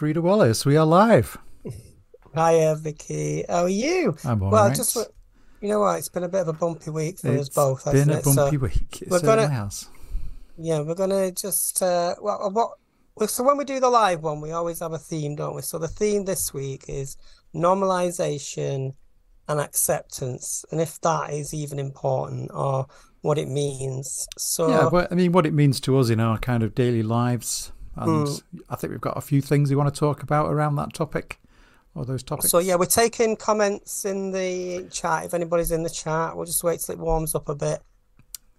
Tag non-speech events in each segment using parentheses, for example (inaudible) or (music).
Frida Wallace. We are live. Hiya, Vicky. How are you? I'm all well, right. just you know what? It's been a bit of a bumpy week for It's us both. been hasn't a it? bumpy so, week. It we're gonna- has. yeah, we're gonna just uh, well, what? well, So when we do the live one, we always have a theme, don't we? So the theme this week is normalization and acceptance, and if that is even important or what it means. So Yeah, well, I mean, what it means to us in our kind of daily lives. And Mm. I think we've got a few things we want to talk about around that topic or those topics. So yeah, we're taking comments in the chat. If anybody's in the chat, we'll just wait till it warms up a bit.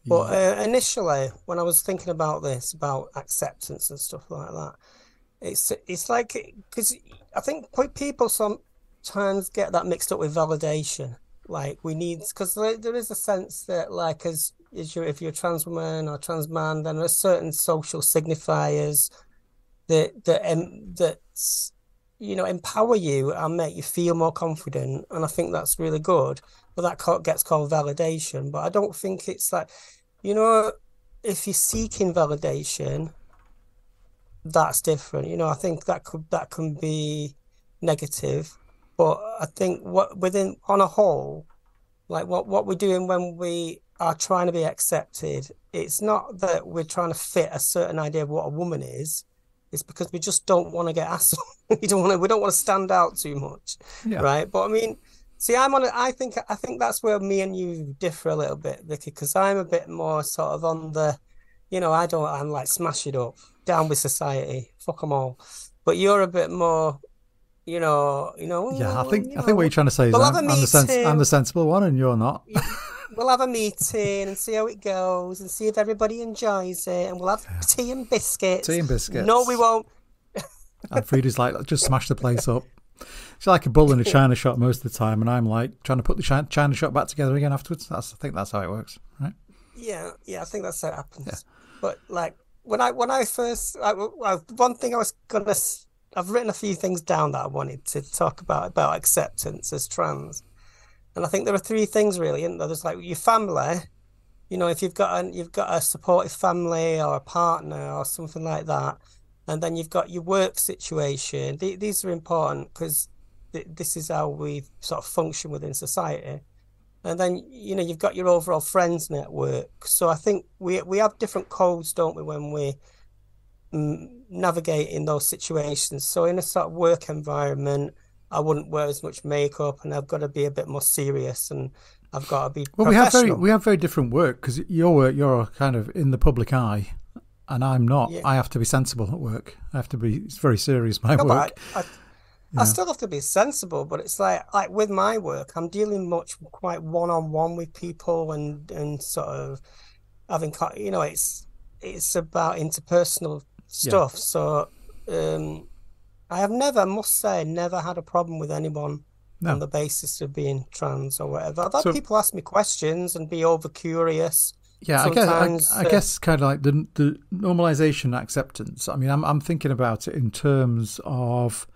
But uh, initially, when I was thinking about this, about acceptance and stuff like that, it's it's like because I think pe- people sometimes get that mixed up with validation. Like we need because there is a sense that like as if you're a trans woman or trans man, then there's certain social signifiers that that um, that you know empower you and make you feel more confident, and I think that's really good. But that gets called validation. But I don't think it's like you know if you're seeking validation, that's different. You know, I think that could that can be negative, but I think what within on a whole, like what what we're doing when we are trying to be accepted, it's not that we're trying to fit a certain idea of what a woman is. It's because we just don't want to get asked. (laughs) we don't want to. We don't want to stand out too much, Yeah. right? But I mean, see, I'm on. A, I think I think that's where me and you differ a little bit, Vicky, because I'm a bit more sort of on the, you know, I don't. I'm like smash it up, down with society, fuck them all. But you're a bit more, you know, you know. yeah, I "Oh, think you I think what you're trying to say is we'll I'm, I'm the sens- I'm the sensible one and you're not. We'll have a meeting and see how it goes and see if everybody enjoys it, and we'll have tea and biscuits. Tea and biscuits. No, we won't. (laughs) And Frida's like, just smash the place up. She's like a bull in a (laughs) china shop most of the time, and I'm like trying to put the china shop back together again afterwards. That's I think that's how it works, right? Yeah, yeah, I think that's how it happens. Yeah. But like when I when I first, I, well, one thing I was gonna, I've written a few things down that I wanted to talk about about acceptance as trans, and I think there are three things really, there? There's like your family, you know, if you've got an you've got a supportive family or a partner or something like that, and then you've got your work situation. Th these are important because th this is how we sort of function within society. And then, you know, you've got your overall friends network. So I think we we have different codes, don't we, when we mm, navigate in those situations. So in a sort of work environment, I wouldn't wear as much makeup and I've got to be a bit more serious and I've got to be Well, we have very we have very different work because your work you're kind of in the public eye, and I'm not. Yeah. I have to be sensible at work. I have to be. It's very serious my No, work. I, I, I still have to be sensible, but it's like like with my work, I'm dealing much quite one on one with people and and sort of having you know it's it's about interpersonal stuff. So um, I have never, must say, never had a problem with anyone No. on the basis of being trans or whatever. I've had So- people ask me questions and be over curious. Yeah, I guess I, Sometimes, I uh, guess kind of like the the normalization acceptance. I mean, I'm I'm thinking about it in terms of,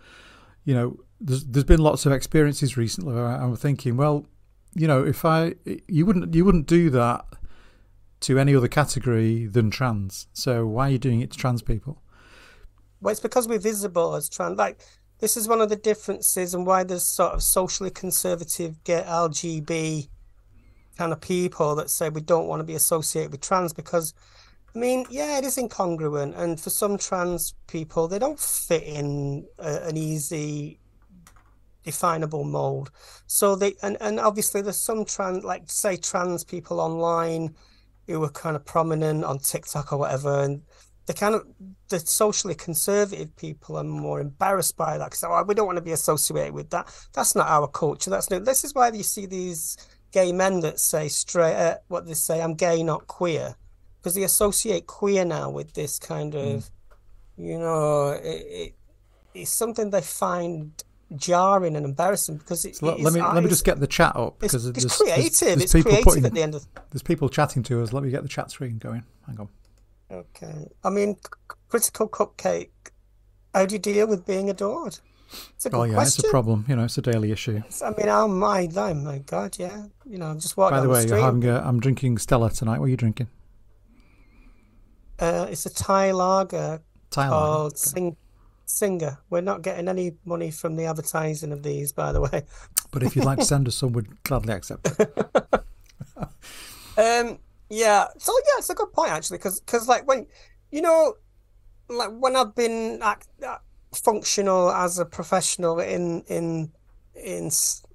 you know, there's there's been lots of experiences recently where I'm thinking, well, you know, if I you wouldn't you wouldn't do that to any other category than trans. So why are you doing it to trans people? Well, it's because we're visible as trans. Like, this is one of the differences and why there's sort of socially conservative, get LGB kind of people that say we don't want to be associated with trans because, I mean, yeah, it is incongruent. And for some trans people, they don't fit in a, an easy, definable mold. So they, and, and obviously there's some trans, like, say, trans people online who were kind of prominent on TikTok or whatever. And the kind of the socially conservative people are more embarrassed by that because oh, we don't want to be associated with that. That's not our culture. That's no. This is why you see these gay men that say straight, uh, what they say, I'm gay, not queer, because they associate queer now with this kind of, you know, it, it, it's something they find jarring and embarrassing because it, So let, let me let me just get the chat up because it's there's, creative. there's, there's it's people creative putting at the end of. there's people chatting to us. Let me get the chat screen going. Hang on. Okay. I mean, c- critical cupcake. How do you deal with being adored? It's a good Oh yeah, it's a problem. You know, it's a daily issue. I mean, oh my, oh my God, yeah. You know, I'm just walking By the way, the you're having a, I'm drinking Stella tonight. What are you drinking? Uh, it's a Thai lager Thailand. called Sing Singha. We're not getting any money from the advertising of these, by the way. But if you'd like to send us some, we'd gladly accept it. (laughs) um, yeah. So yeah, it's a good point actually, because because like when you know, like when I've been act, uh, functional as a professional in in in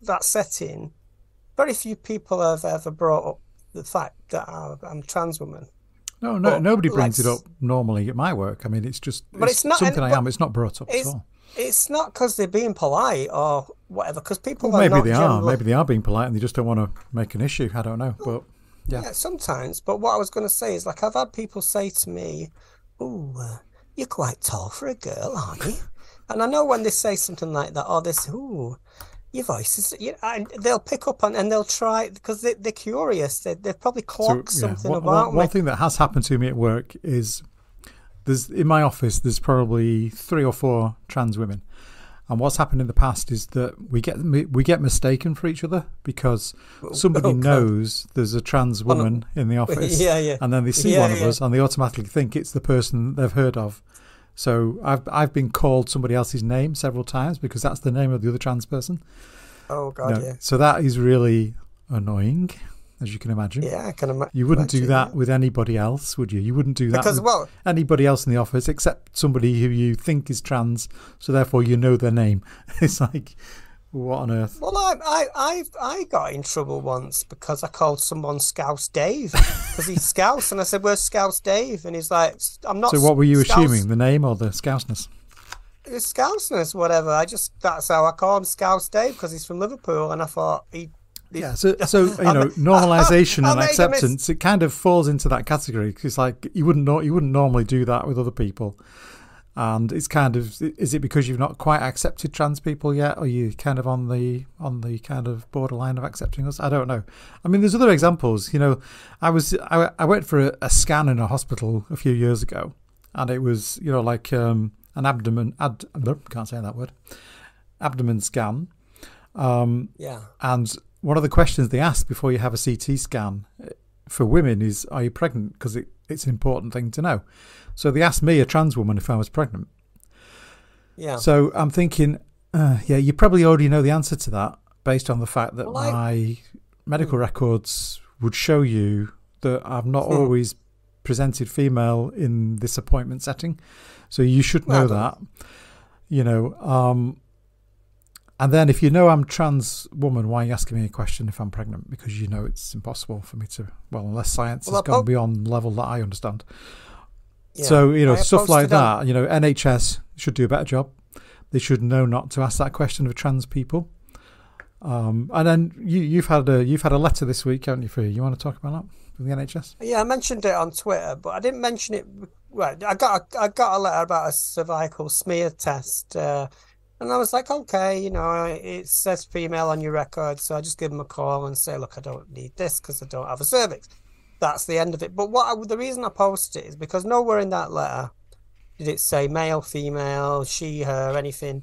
that setting, very few people have ever brought up the fact that I'm a trans woman. No, no, but nobody brings it up normally at my work. I mean, it's just but it's, it's not something I am. It's not brought up at all. It's not because they're being polite or whatever. Because people well, maybe they generally... are. Maybe they are being polite and they just don't want to make an issue. I don't know, but yeah. yeah sometimes. But what I was going to say is, like, I've had people say to me, "Oh, uh, you're quite tall for a girl, aren't you?" and I know when they say something like that, or this, "Ooh, your voice is," you know, they'll pick up on and they'll try because they, are curious. They, they've probably clocked so, yeah, something one, about one, one thing that has happened to me at work is there's in my office. There's probably three or four trans women and what's happened in the past is that we get we get mistaken for each other because oh, somebody (laughs) oh, knows there's a trans woman in the (laughs) office, yeah, yeah. and then they see yeah, one of us and they automatically think it's the person they've heard of. So I've I've been called somebody else's name several times because that's the name of the other trans person. Oh God, know, yeah. So that is really annoying as you can imagine. Yeah, I can ima- You wouldn't imagine, do that with anybody else, would you? You wouldn't do that because well, anybody else in the office except somebody who you think is trans, so therefore you know their name. (laughs) it's like, what on earth? Well, I I I, I got in trouble once because I called someone Scouse Dave because he's Scouse, and I said, "Where's Scouse Dave?" And he's like, "I'm not." So what were you Scouse. assuming, the name or the Scouseness? It's Scouseness, whatever. I just that's how I call him Scouse Dave because he's from Liverpool, and I thought he yeah, so so (laughs) you know, normalization and acceptance, it kind of falls into that category because like you wouldn't know, you wouldn't normally do that with other people, and it's kind of is it because you've not quite accepted trans people yet, or you kind of on the on the kind of borderline of accepting us? I don't know. I mean, there's other examples. You know, I was I, I went for a, a scan in a hospital a few years ago, and it was you know like um, an abdomen ad can't say that word abdomen scan. Um, yeah, and one of the questions they ask before you have a CT scan uh, for women is, "Are you pregnant?" Because it, it's an important thing to know. So they asked me, a trans woman, if I was pregnant. Yeah. So I'm thinking, uh, yeah, you probably already know the answer to that based on the fact that well, my I... medical hmm. records would show you that I've not hmm. always presented female in this appointment setting. So you should know well, that. You know, um, and then if you know I'm trans woman, why are you asking me a question if I'm pregnant? Because you know it's impossible for me to, well, unless science well, has gone beyond the level that I understand. Yeah, so, you know, stuff like that, you know, NHS should do a better job. They should know not to ask that question of trans people. Um, and then you, you've had a you've had a letter this week, haven't you? For you want to talk about that from the NHS? Yeah, I mentioned it on Twitter, but I didn't mention it. Well, I got a, I got a letter about a cervical smear test. Uh, and I was like, okay, you know, it says female on your record, so I just give them a call and say, look, I don't need this because I don't have a cervix. That's the end of it. But what I, the reason I posted it is because nowhere in that letter did it say male, female, she, her, anything,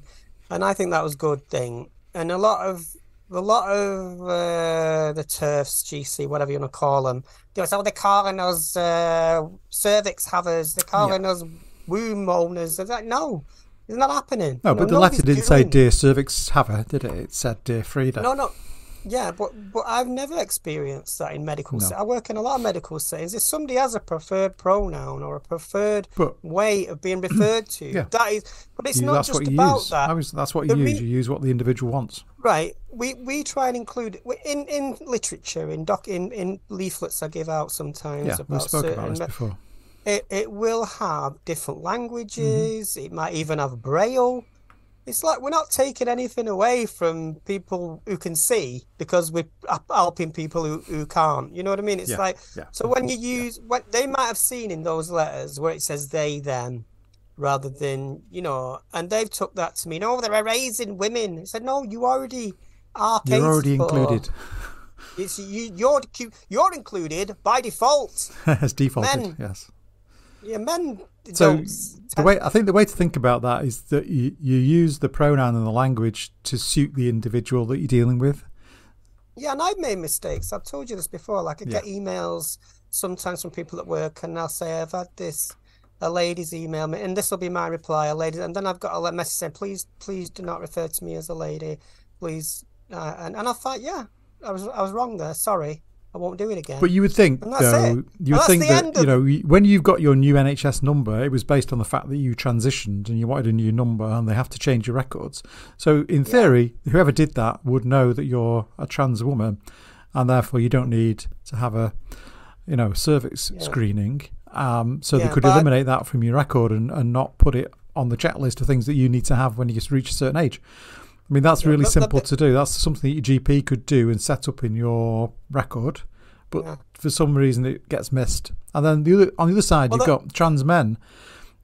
and I think that was a good thing. And a lot of a lot of uh, the turfs, GC, whatever you want to call them, they was, oh, they're calling us uh, cervix havers, they're calling yeah. us womb owners. It's like, no, it's not happening. No, but the letter didn't say "Dear Cervix Haver," did it? It said "Dear Frida." No, no. Yeah, but but I've never experienced that in medical. No. I work in a lot of medical settings. If somebody has a preferred pronoun or a preferred but, way of being referred to, yeah. that is. But it's you, not just about use. that. Was, that's what you the use. Re- you use what the individual wants. Right. We we try and include in in literature in doc in in leaflets I give out sometimes. Yeah, about we spoke certain, about this before it, it will have different languages. Mm-hmm. It might even have braille. It's like we're not taking anything away from people who can see because we're helping people who, who can't. You know what I mean? It's yeah, like yeah. so when you use what they might have seen in those letters where it says they them rather than you know, and they've took that to mean oh they're erasing women. I said no, you already are. You're already included. It's you. You're you're included by default. (laughs) As defaulted, Men, yes. Yeah, men. So the way I think the way to think about that is that you, you use the pronoun and the language to suit the individual that you're dealing with. Yeah, and I've made mistakes. I've told you this before. Like I yeah. get emails sometimes from people at work, and they'll say, "I've had this a lady's email me, and this will be my reply. A lady, and then I've got a message saying, "Please, please do not refer to me as a lady, please." Uh, and and I thought, yeah, I was I was wrong there. Sorry, I won't do it again. But you would think, though, you would think that you know when you've got your new NHS number, it was based on the fact that you transitioned and you wanted a new number, and they have to change your records. So in theory, yeah. whoever did that would know that you're a trans woman, and therefore you don't need to have a you know cervix yeah. screening. Um, so yeah, they could eliminate that from your record and, and not put it on the checklist of things that you need to have when you reach a certain age. I mean, that's yeah, really simple to do. That's something that your GP could do and set up in your record, but yeah. for some reason it gets missed. And then the other, on the other side, well, you've that, got trans men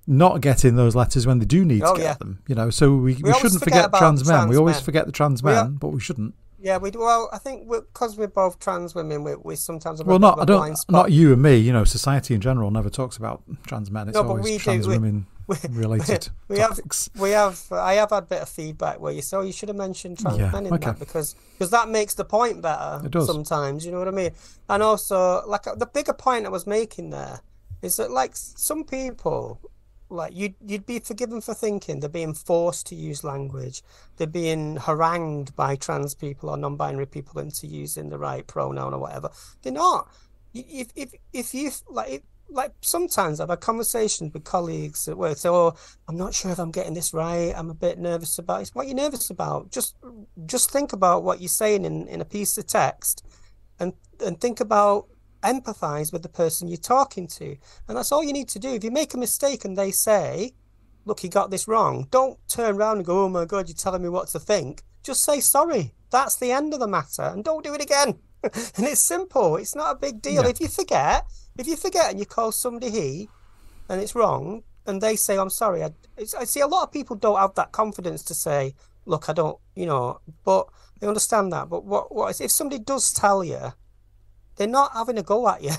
not getting those letters when they do need oh, to get yeah. them. You know, so we, we, we shouldn't forget, forget trans men. Trans we always men. forget the trans men, are, but we shouldn't. Yeah, we do. Well, I think because we're, we're, both trans women, we, we sometimes well, not I don't not you and me. You know, society in general never talks about trans men. It's no, always trans do. women related (laughs) we, topics. Have, we have. I have had a bit of feedback where you say, "Oh, you should have mentioned trans yeah, men in okay. that because because that makes the point better." It does sometimes. You know what I mean? And also, like the bigger point I was making there is that like some people like you'd you'd be forgiven for thinking they're being forced to use language they're being harangued by trans people or non-binary people into using the right pronoun or whatever they're not if if if you like like sometimes I've had conversations with colleagues at work. So, oh, I'm not sure if I'm getting this right. I'm a bit nervous about it. What are you nervous about? Just, just think about what you're saying in, in a piece of text, and and think about empathize with the person you're talking to, and that's all you need to do. If you make a mistake and they say, "Look, you got this wrong," don't turn around and go, "Oh my God, you're telling me what to think." Just say sorry. That's the end of the matter, and don't do it again. (laughs) and it's simple. It's not a big deal. Yeah. If you forget if you forget and you call somebody he, and it's wrong, and they say, I'm sorry, I, I see a lot of people don't have that confidence to say, look, I don't, you know, but they understand that. But what, what is, if somebody does tell you, they're not having a go at you.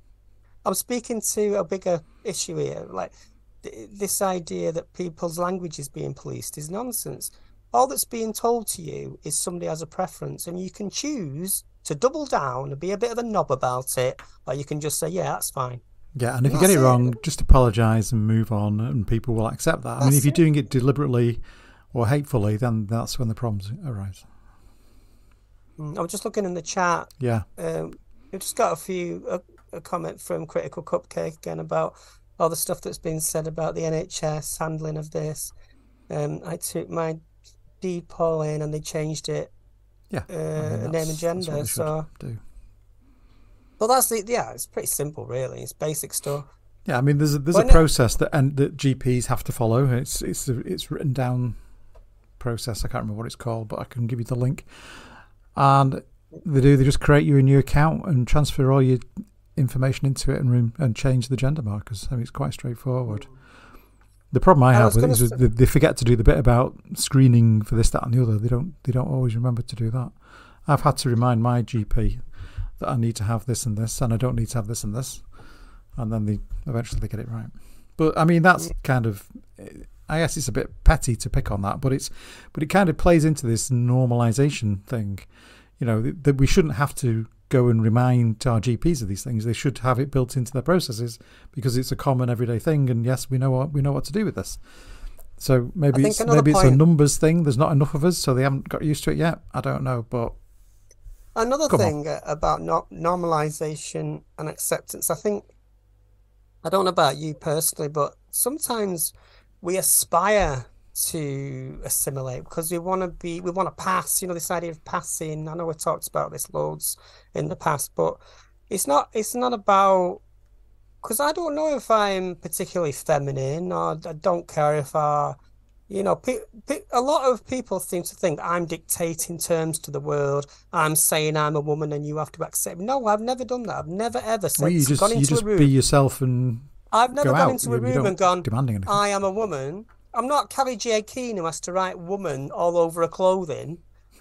(laughs) I'm speaking to a bigger issue here. Like th- this idea that people's language is being policed is nonsense. All that's being told to you is somebody has a preference, and you can choose to double down and be a bit of a knob about it, or you can just say, yeah, that's fine. Yeah, and if you get it wrong, just apologise and move on, and people will accept that. That's I mean, if you're doing it deliberately or hatefully, then that's when the problems arise. Mm, I was just looking in the chat. Yeah. Um, we just got a few a, a comment from Critical Cupcake again about all the stuff that's been said about the NHS handling of this. Um, I took my deed poll in and they changed it yeah, uh, I mean, name and gender. So do. Well, that's the yeah. It's pretty simple, really. It's basic stuff. Yeah, I mean, there's a, there's a process that and that GPs have to follow. It's it's it's written down process. I can't remember what it's called, but I can give you the link. And they do. They just create you a new account and transfer all your information into it and room and change the gender markers. I mean, it's quite straightforward. Mm. The problem I, I have with it is they, they forget to do the bit about screening for this, that, and the other. They don't. They don't always remember to do that. I've had to remind my GP that I need to have this and this, and I don't need to have this and this, and then they eventually they get it right. But I mean, that's kind of. I guess it's a bit petty to pick on that, but it's, but it kind of plays into this normalization thing. You know that we shouldn't have to go and remind our GPs of these things. They should have it built into their processes because it's a common everyday thing. And yes, we know what we know what to do with this. So maybe it's maybe point, it's a numbers thing. There's not enough of us, so they haven't got used to it yet. I don't know, but another thing on. about no- normalization and acceptance. I think I don't know about you personally, but sometimes we aspire to assimilate because we want to be we want to pass you know this idea of passing. I know we talked about this loads in the past but it's not it's not about because i don't know if i'm particularly feminine. Or i don't care if i you know pe- pe- a lot of people seem to think i'm dictating terms to the world. I'm saying i'm a woman and you have to accept. No i've never done that. I've never ever said well, you just, you just be yourself and I've never gone out. into a room and gone, demanding anything. I am a woman I'm not Kellie-Jay Keen who has to write woman all over her clothing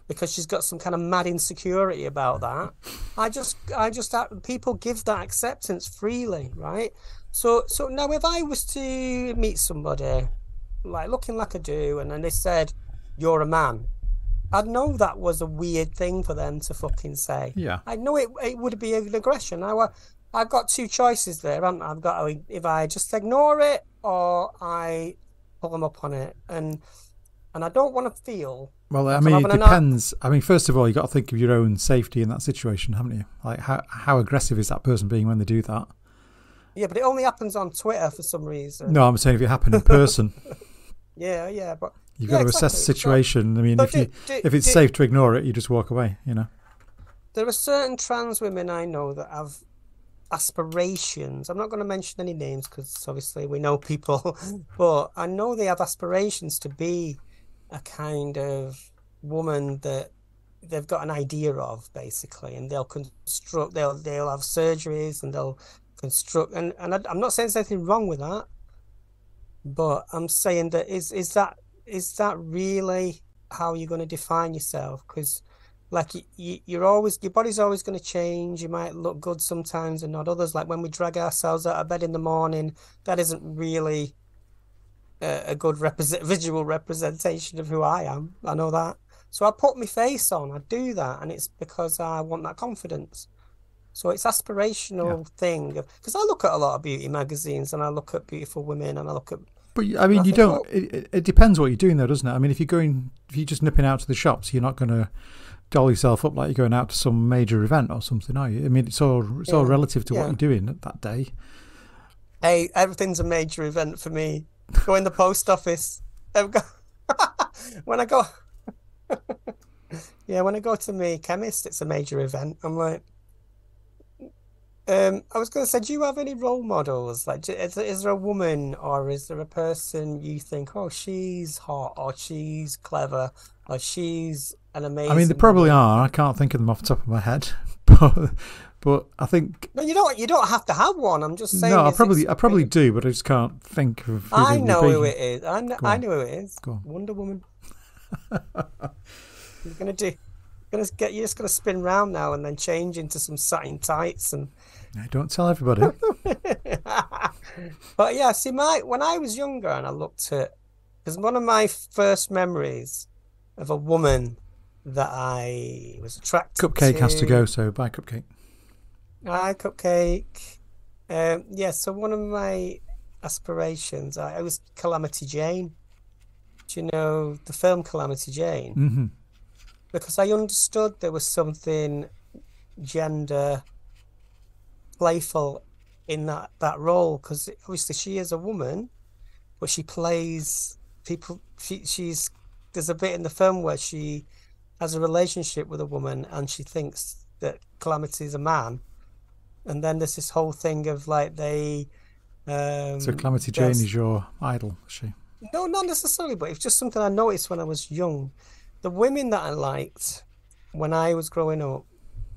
because she's got some kind of mad insecurity about that. I just, I just, uh, people give that acceptance freely, right? So, so now if I was to meet somebody like looking like I do, and then they said, "You're a man," I'd know that was a weird thing for them to fucking say. Yeah. I know it. It would be an aggression. Now, uh, I've got two choices there. haven't I? I've got to, if I just ignore it or I pull them up on it, and and I don't want to feel. Well, I mean, it depends. I mean, first of all, you got to think of your own safety in that situation, haven't you? Like, how how aggressive is that person being when they do that? Yeah, but it only happens on Twitter for some reason. No, I'm saying if it happened in person, (laughs) Yeah, yeah, but you've Yeah, got to assess the exactly. Situation. I mean, if you do- do- if it's do- safe to ignore it, you just walk away. You know. there are certain trans women I know that have aspirations. I'm not going to mention any names because obviously we know people, (laughs) but I know they have aspirations to be a kind of woman that they've got an idea of basically, and they'll construct. They'll they'll have surgeries and they'll construct. And and I, I'm not saying there's anything wrong with that, but I'm saying that is is that is that really how you're going to define yourself? Because like you, you, you're always your body's always going to change. You might look good sometimes and not others. Like when we drag ourselves out of bed in the morning, that isn't really a, a good represent (laughs) visual representation of who I am. I know that. So I put my face on. I do that, and it's because I want that confidence. So it's aspirational thing because I look at a lot of beauty magazines and I look at beautiful women and I look at But I mean, you don't. Oh. It, it- it depends what you're doing, though, doesn't it? I mean, if you're going, if you're just nipping out to the shops, you're not going to doll yourself up like you're going out to some major event or something, are you? I mean, it's all it's all relative to what you're doing at that day. Hey, everything's a major event for me. Go in the post office. (laughs) When I go, (laughs) yeah, when I go to me chemist, it's a major event. I'm like, um, I was going to say, do you have any role models? Like, is, is there a woman or is there a person you think, oh, she's hot or she's clever or she's an amazing I mean, they probably woman? are. I can't think of them off the top of my head, (laughs) but but I think No, you don't. You don't have to have one. I'm just saying. no, I probably I probably do, but I just can't think of. who I know who it is. I know, I know who it is. Wonder Woman. (laughs) You're gonna do. You're Gonna get. You're just gonna spin round now and then change into some satin tights and. Yeah, Don't tell everybody. (laughs) But yeah, see, my when I was younger and I looked at, because one of my first memories of a woman that I was attracted Cupcake has to to. go, so buy cupcake. Hi, Cupcake. Um, yeah, so one of my aspirations, I, I was Calamity Jane. Do you know the film Calamity Jane? hmm Because I understood there was something gender playful in that that role. Because obviously she is a woman, but she plays people. She she's there's a bit in the film where she has a relationship with a woman and she thinks that Calamity is a man. And then there's this whole thing of like they um So Calamity Jane is your idol, is she? no, not necessarily, but it's just something I noticed when I was young. The women that I liked when I was growing up,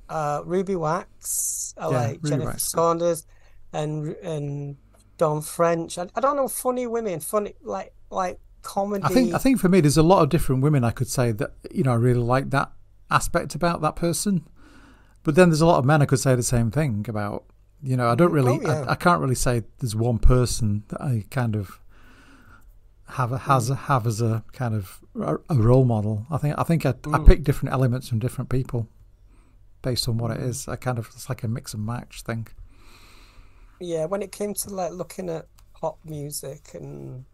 uh, Ruby Wax, I Yeah, like Ruby Jennifer Wax. Saunders, and and Dawn French. I, I don't know funny women, funny like like comedy. I think I think for me, there's a lot of different women I could say that you know I really like that aspect about that person. But then there's a lot of men I could say the same thing about. You know, I don't mm, really, Oh, yeah. I, I can't really say there's one person that I kind of have a, has mm. a, have as a kind of a, a role model. I think I think I, I Mm. pick different elements from different people based on what it mm. is. I kind of it's like a mix and match thing. Yeah, when it came to like looking at pop music and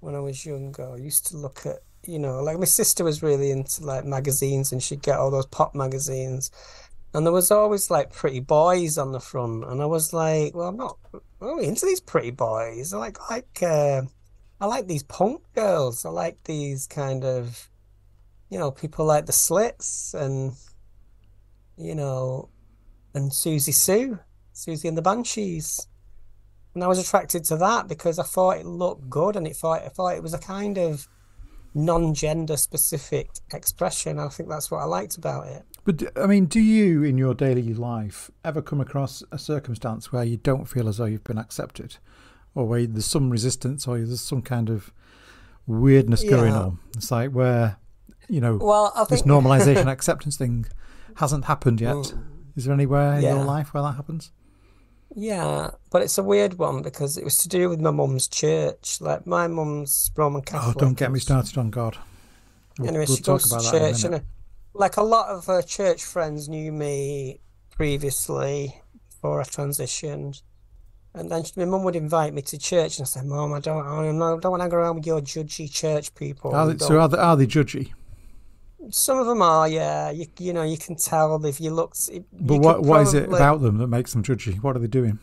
when I was younger, I used to look at, you know, like my sister was really into like magazines and she'd get all those pop magazines. And there was always like pretty boys on the front. And I was like, well, I'm not really into these pretty boys. I like like uh, I like these punk girls. I like these kind of, you know, people like the Slits and you know, and Siouxsie Sioux. Siouxsie and the Banshees. And I was attracted to that because I thought it looked good and it thought I thought it was a kind of non-gender specific expression. I think that's what I liked about it. But I mean, do you in your daily life ever come across a circumstance where you don't feel as though you've been accepted, or where there's some resistance, or there's some kind of weirdness going on? It's like where, you know, Well, I this think (laughs) normalization acceptance thing hasn't happened yet. Mm. Is there anywhere in your life where that happens? Yeah, but it's a weird one because it was to do with my mum's church. Like my mum's Roman oh, Catholic. Oh, don't get me started on God. We'll, Anyway, we'll she goes about to that in a church, and like a lot of her church friends knew me previously before I transitioned. And then my mum would invite me to church, and I said, "Mum, I don't, I don't, want to hang around with your judgy church people." Are they, so are they, are they judgy? Some of them are, yeah. You, you know, you can tell if you looked. But what what is it about them that makes them judgy? What are they doing?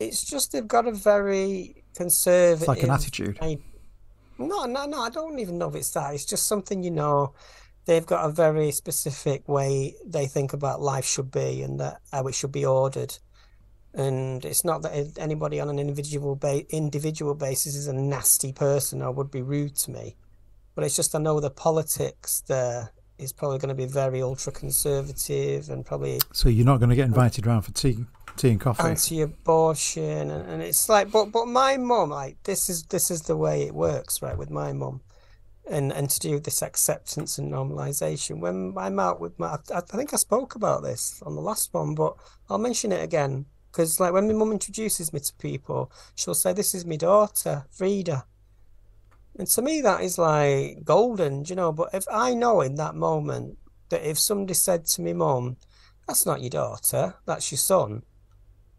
It's just they've got a very conservative. It's like an attitude. I- No, no, no. I don't even know if it's that. It's just something you know. They've got a very specific way they think about life should be and that how it should be ordered. And it's not that anybody on an individual ba individual basis is a nasty person or would be rude to me, but it's just I know the politics there is probably going to be very ultra conservative and probably So you're not going to get invited round for tea, tea and coffee. anti-abortion and, and it's like but but my mum like this is this is the way it works right with my mum and and to do this acceptance and normalization. When I'm out with my I, I think I spoke about this on the last one but I'll mention it again. Because like when my mum introduces me to people she'll say this is my daughter Frida and to me that is like golden you know but if I know in that moment that if somebody said to me mum that's not your daughter that's your son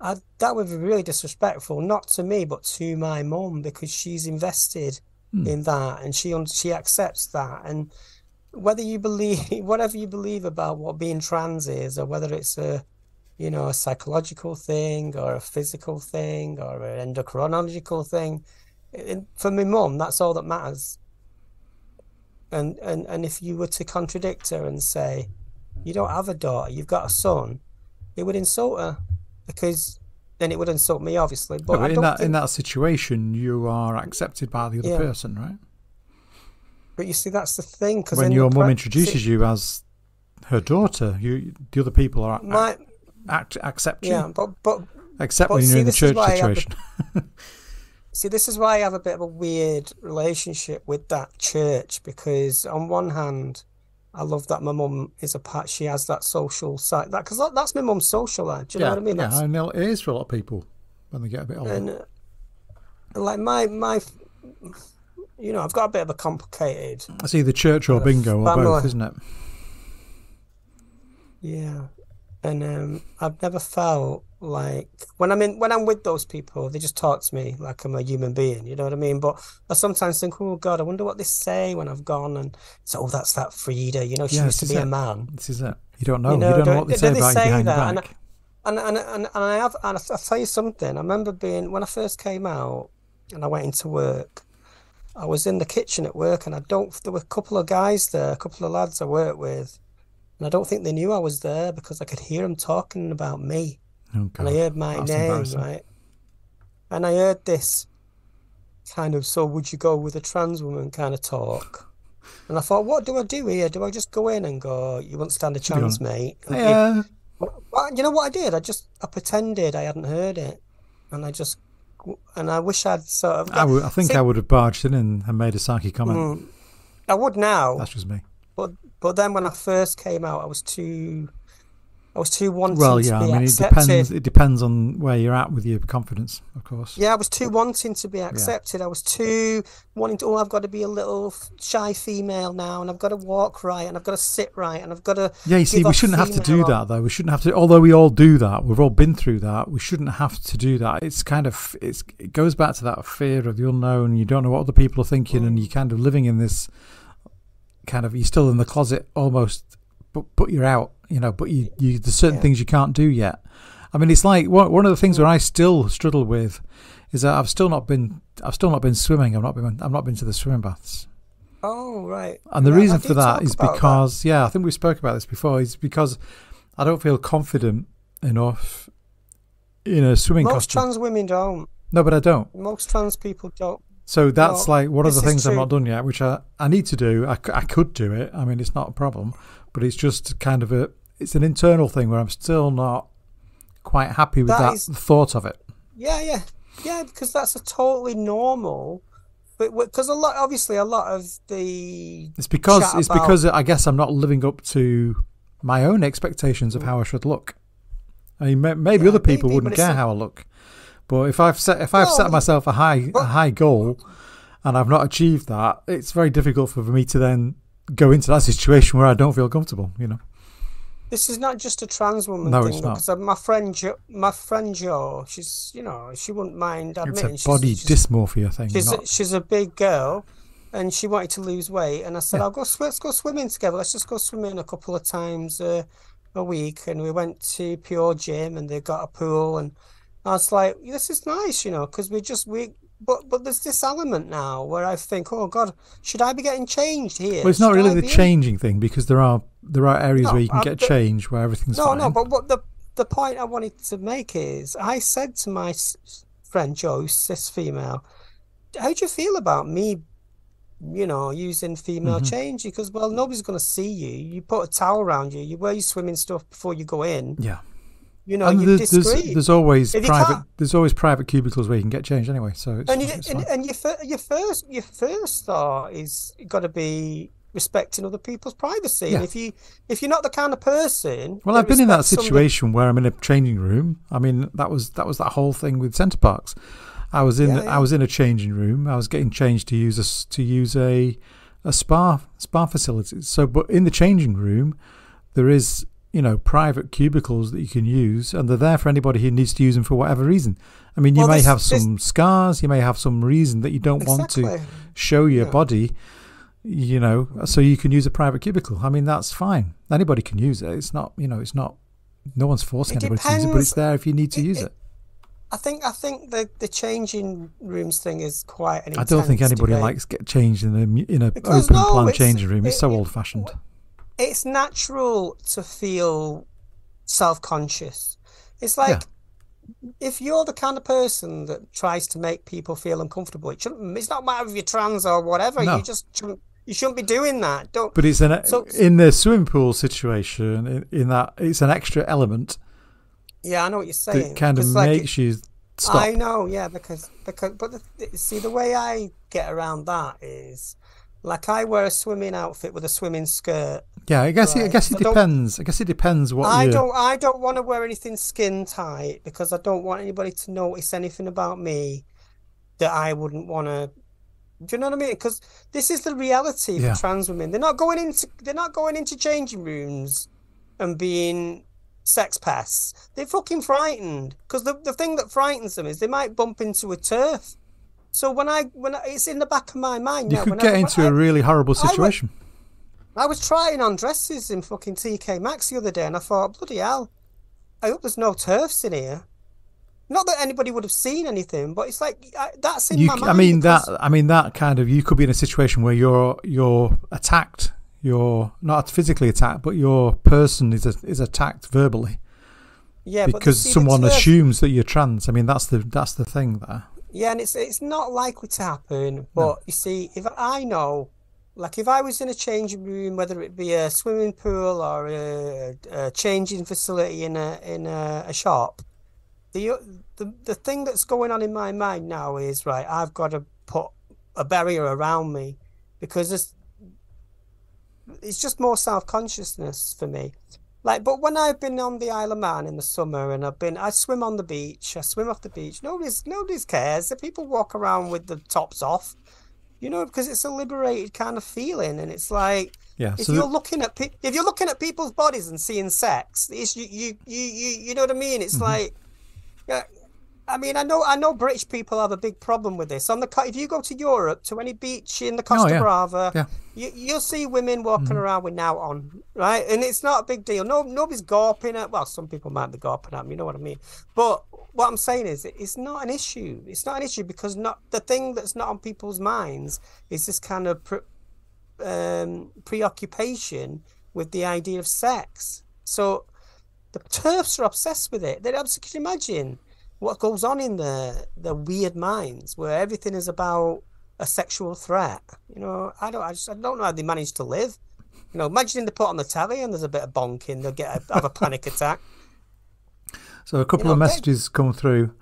I, that would be really disrespectful, not to me, but to my mum, because she's invested Hmm. in that and she she accepts that. And whether you believe (laughs) whatever you believe about what being trans is, or whether it's a you know a psychological thing or a physical thing or an endocrinological thing, for my mum, that's all that matters. And and and if you were to contradict her and say, you don't have a daughter, you've got a son, it would insult her because then it would insult me, obviously. But but in that in that situation, you are accepted by the other Yeah. person, right? But you see, that's the thing. Because When your mum introduces you as her daughter, you the other people are my act, accept you, yeah, but but except but when you're in the church situation. (laughs) see, this is why I have a bit of a weird relationship with that church because on one hand, I love that my mum is a part. She has that social side. That because that, that's my mum's social life. Do you know what I mean? yeah, I know it is for a lot of people when they get a bit older. and uh, like my my, you know, I've got a bit of a complicated It's either church or bingo or both, isn't it? Yeah, and um, I've never felt like when I'm in when I'm with those people, they just talk to me like I'm a human being. You know what I mean? But I sometimes think, oh God, I wonder what they say when I've gone. And so, oh, that's that Frida. You know, she Yeah, used to be is a man. This is it. You don't know. You You, know, don't know what they say they say behind that? And back. And and and, and I have, and I'll tell you something. I remember being when I first came out and I went into work. I was in the kitchen at work, and I don't. There were a couple of guys there, a couple of lads I worked with, and I don't think they knew I was there because I could hear them talking about me, Oh, and I heard my That's name, right? And I heard this kind of, so would you go with a trans woman kind of talk? And I thought, what do I do here? Do I just go in and go, you won't stand a chance, mate? Yeah, well, you know what I did? I just I pretended I hadn't heard it, and I just and I wish I'd sort of. I, would, I think See- I would have barged in and, and made a sarky comment. Mm, I would now, That's just me. but but then when I first came out, I was too, I was too wanting to be accepted. Well, to yeah, I be mean, it depends. It depends on where you're at with your confidence, of course. Yeah, I was too wanting to be accepted. I was too wanting to. Oh, I've got to be a little shy female now, and I've got to walk right, and I've got to sit right, and I've got to. Yeah, you see, we shouldn't have to do that though. We shouldn't have to. Although we all do that, we've all been through that. We shouldn't have to do that. It's kind of it's it goes back to that fear of the unknown. You don't know what other people are thinking, and mm. you're kind of living in this kind of you're still in the closet almost, but but you're out. You know, but you, you there's certain Yeah. things you can't do yet. I mean, it's like one one of the things where I still struggle with is that I've still not been I've still not been swimming. I've not been I've not been to the swimming baths. Oh right. And the Yeah, reason for that is about that. because, yeah, I think we spoke about this before, is because I don't feel confident enough in a swimming most costume. trans women don't. no, but I don't. Most trans people don't. So that's Well, like one of the things true. not done yet, which I, I need to do. I, I could do it. I mean, it's not a problem, but it's just kind of a, it's an internal thing where I'm still not quite happy with That that, is- thought of it. Yeah, yeah, yeah. Because that's a totally normal. But because a lot, obviously, a lot of the It's because it's about- because I guess I'm not living up to my own expectations of mm. how I should look. I mean, maybe Yeah, other people maybe, wouldn't care how I look, but if I've set if I've set myself a high a high goal and I've not achieved that, it's very difficult for me to then go into that situation where I don't feel comfortable. You know, this is not just a trans woman No, thing it's not. because my friend jo- my friend Jo, she's you know she wouldn't mind It's a she's, body she's, dysmorphia thing. she's, not, a, she's a big girl, and she wanted to lose weight, and I said Yeah. I'll go sw- let's go swimming together. Let's just go swimming a couple of times uh, a week, and we went to Pure Gym, and they got a pool, and I was like, this is nice, you know, because we just we. But but there's this element now where I think, oh God, should I be getting changed here? well, it's not Should really I the in- changing thing because there are there are areas No, where you can uh, get the- change where everything's No, fine. no, but what the the point I wanted to make is, I said to my friend Joe, cis female, how do you feel about me, you know, using female Mhm. change? Because well, nobody's going to see you. You put a towel around you. You wear your swimming stuff before you go in. yeah, You know, and there's, there's always If private there's always private cubicles where you can get changed anyway. So it's, And you, and, and your your first your first thought is got to be respecting other people's privacy. And if you if you're not the kind of person Well, I've been in that respects somebody- situation where I'm in a changing room. I mean, that was that was that whole thing with Center Parcs. I was in Yeah, yeah. I was in a changing room. I was getting changed to use a to use a a spa spa facility. So, but in the changing room, there is you know private cubicles that you can use, and they're there for anybody who needs to use them for whatever reason. I mean, you Well, may this- have this- some scars. You may have some reason that you don't want to show your Yeah. body. You know, so you can use a private cubicle. I mean, that's fine. Anybody can use it. It's not, you know, it's not. No one's forcing It anybody to use it, but it's there if you need to It- use it- it. I think I think the the changing rooms thing is quite an I don't think anybody debate. likes get changed in a in a Because open no, plan changing room. It's it- so old fashioned. It's natural to feel self-conscious. It's like if you're the kind of person that tries to make people feel uncomfortable, it shouldn't. It's not matter if you're trans or whatever. No. You just shouldn't. You shouldn't be doing that. Don't. But it's an So- in the swimming pool situation. In, in that, it's an extra element Yeah, I know what you're saying. that kind of like, makes you stop. I know, yeah, because because but the- see the way I get around that is like I wear a swimming outfit with a swimming skirt. yeah, I guess. It, I guess it don't- depends. I guess it depends what I you. don't I don't want to wear anything skin tight because I don't want anybody to notice anything about me that I wouldn't want to. Do you know what I mean? Because this is the reality for Yeah. trans women. They're not going into they're not going into changing rooms and being sex pests. They're fucking frightened because the, the thing that frightens them is they might bump into a turf. So when I when I, it's in the back of my mind You now, could get I, into when a really horrible situation. I was trying on dresses in fucking TK Maxx the other day, and I thought, bloody hell, I hope there's no turfs in here. Not that anybody would have seen anything, but it's like I, that's in you, my mind. I mean that. I mean that kind of. You could be in a situation where you're you're attacked. You're not physically attacked, but your person is is attacked verbally yeah, because someone assumes that you're trans. I mean that's the that's the thing there. Yeah, and it's it's not likely to happen. But you see, if I know, like if I was in a changing room, whether it be a swimming pool or a, a changing facility in a in a, a shop, the the the thing that's going on in my mind now is right. I've got to put a barrier around me because it's it's just more self consciousness for me. Like, but when I've been on the Isle of Man in the summer and I've been, I swim on the beach, I swim off the beach. Nobody's, nobody's cares. The people walk around with the tops off, you know, because it's a liberated kind of feeling, and it's like Yeah. if So you're the- looking at pe- if you're looking at people's bodies and seeing sex, it's you, you, you, you, you know what I mean? Mm-hmm. It's like, yeah. I mean, I know, I know, British people have a big problem with this. On the, if you go to Europe, to any beach in the Costa Oh, yeah. Brava, Yeah. you, you'll see women walking around with now on, right? And it's not a big deal. No, nobody's gawping at. Well, some people might be gawping at me. You know what I mean? But what I'm saying is, it's not an issue. It's not an issue because not the thing that's not on people's minds is this kind of pre, um, preoccupation with the idea of sex. So the turfs are obsessed with it. They're obsessed. Can you imagine what goes on in their their weird minds where everything is about a sexual threat? You know, I don't. I just I don't know how they manage to live. You know, imagine they put on the telly and there's a bit of bonking, they'll get a, have a panic attack. So a couple know, of they- messages come through.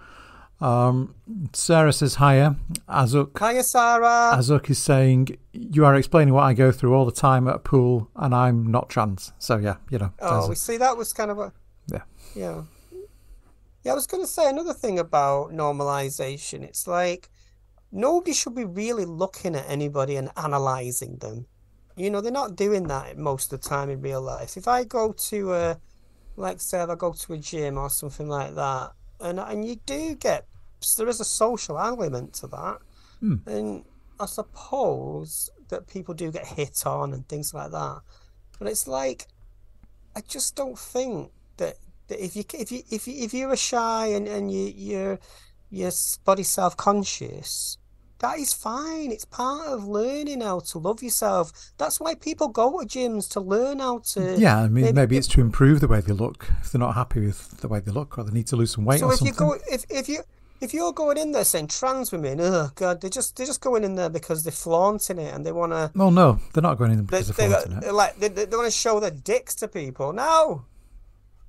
Um, Sarah says hiya. Azuk Hiya, Sarah. Azuk is saying you are explaining what I go through all the time at a pool, and I'm not trans. So yeah, you know. Oh, we see that was kind of a Yeah. yeah. Yeah, I was going to say another thing about normalization. It's like nobody should be really looking at anybody and analyzing them. You know, they're not doing that most of the time in real life. If I go to a, like say, if I go to a gym or something like that, and and you do get there is a social element to that, Hmm. and I suppose that people do get hit on and things like that. But it's like, I just don't think that, that if you if you if you if you're shy and and you you're you're body self conscious, that is fine. It's part of learning how to love yourself. That's why people go to gyms to learn how to. Yeah, I mean, maybe- maybe it's to improve the way they look if they're not happy with the way they look, or they need to lose some weight So if you go, if if you if you're going in there saying trans women, oh god, they're just they're just going in there because they're flaunting it and they want to Well, no, they're not going in they, because they, they're flaunting it. they're like they, they want to show their dicks to people. No,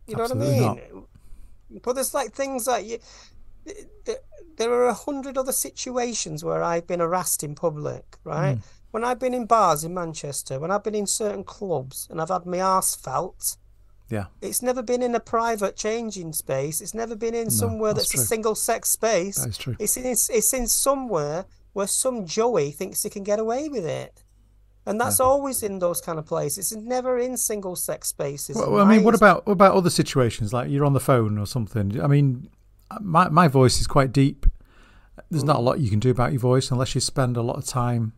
you know Absolutely what I mean. But there's like things like you, th- th- there are a hundred other situations where I've been harassed in public, right? Hmm. When I've been in bars in Manchester, when I've been in certain clubs and I've had my arse felt. Yeah, It's never been in a private changing space. It's never been in somewhere that's that's, a single sex space. that is true. It's in it's in somewhere where some Joey thinks he can get away with it. And that's always in those kind of places. It's never in single sex spaces. Well, well, I mean, what about what about other situations like you're on the phone or something? I mean, my my voice is quite deep. There's not a mm. lot you can do about your voice unless you spend a lot of time,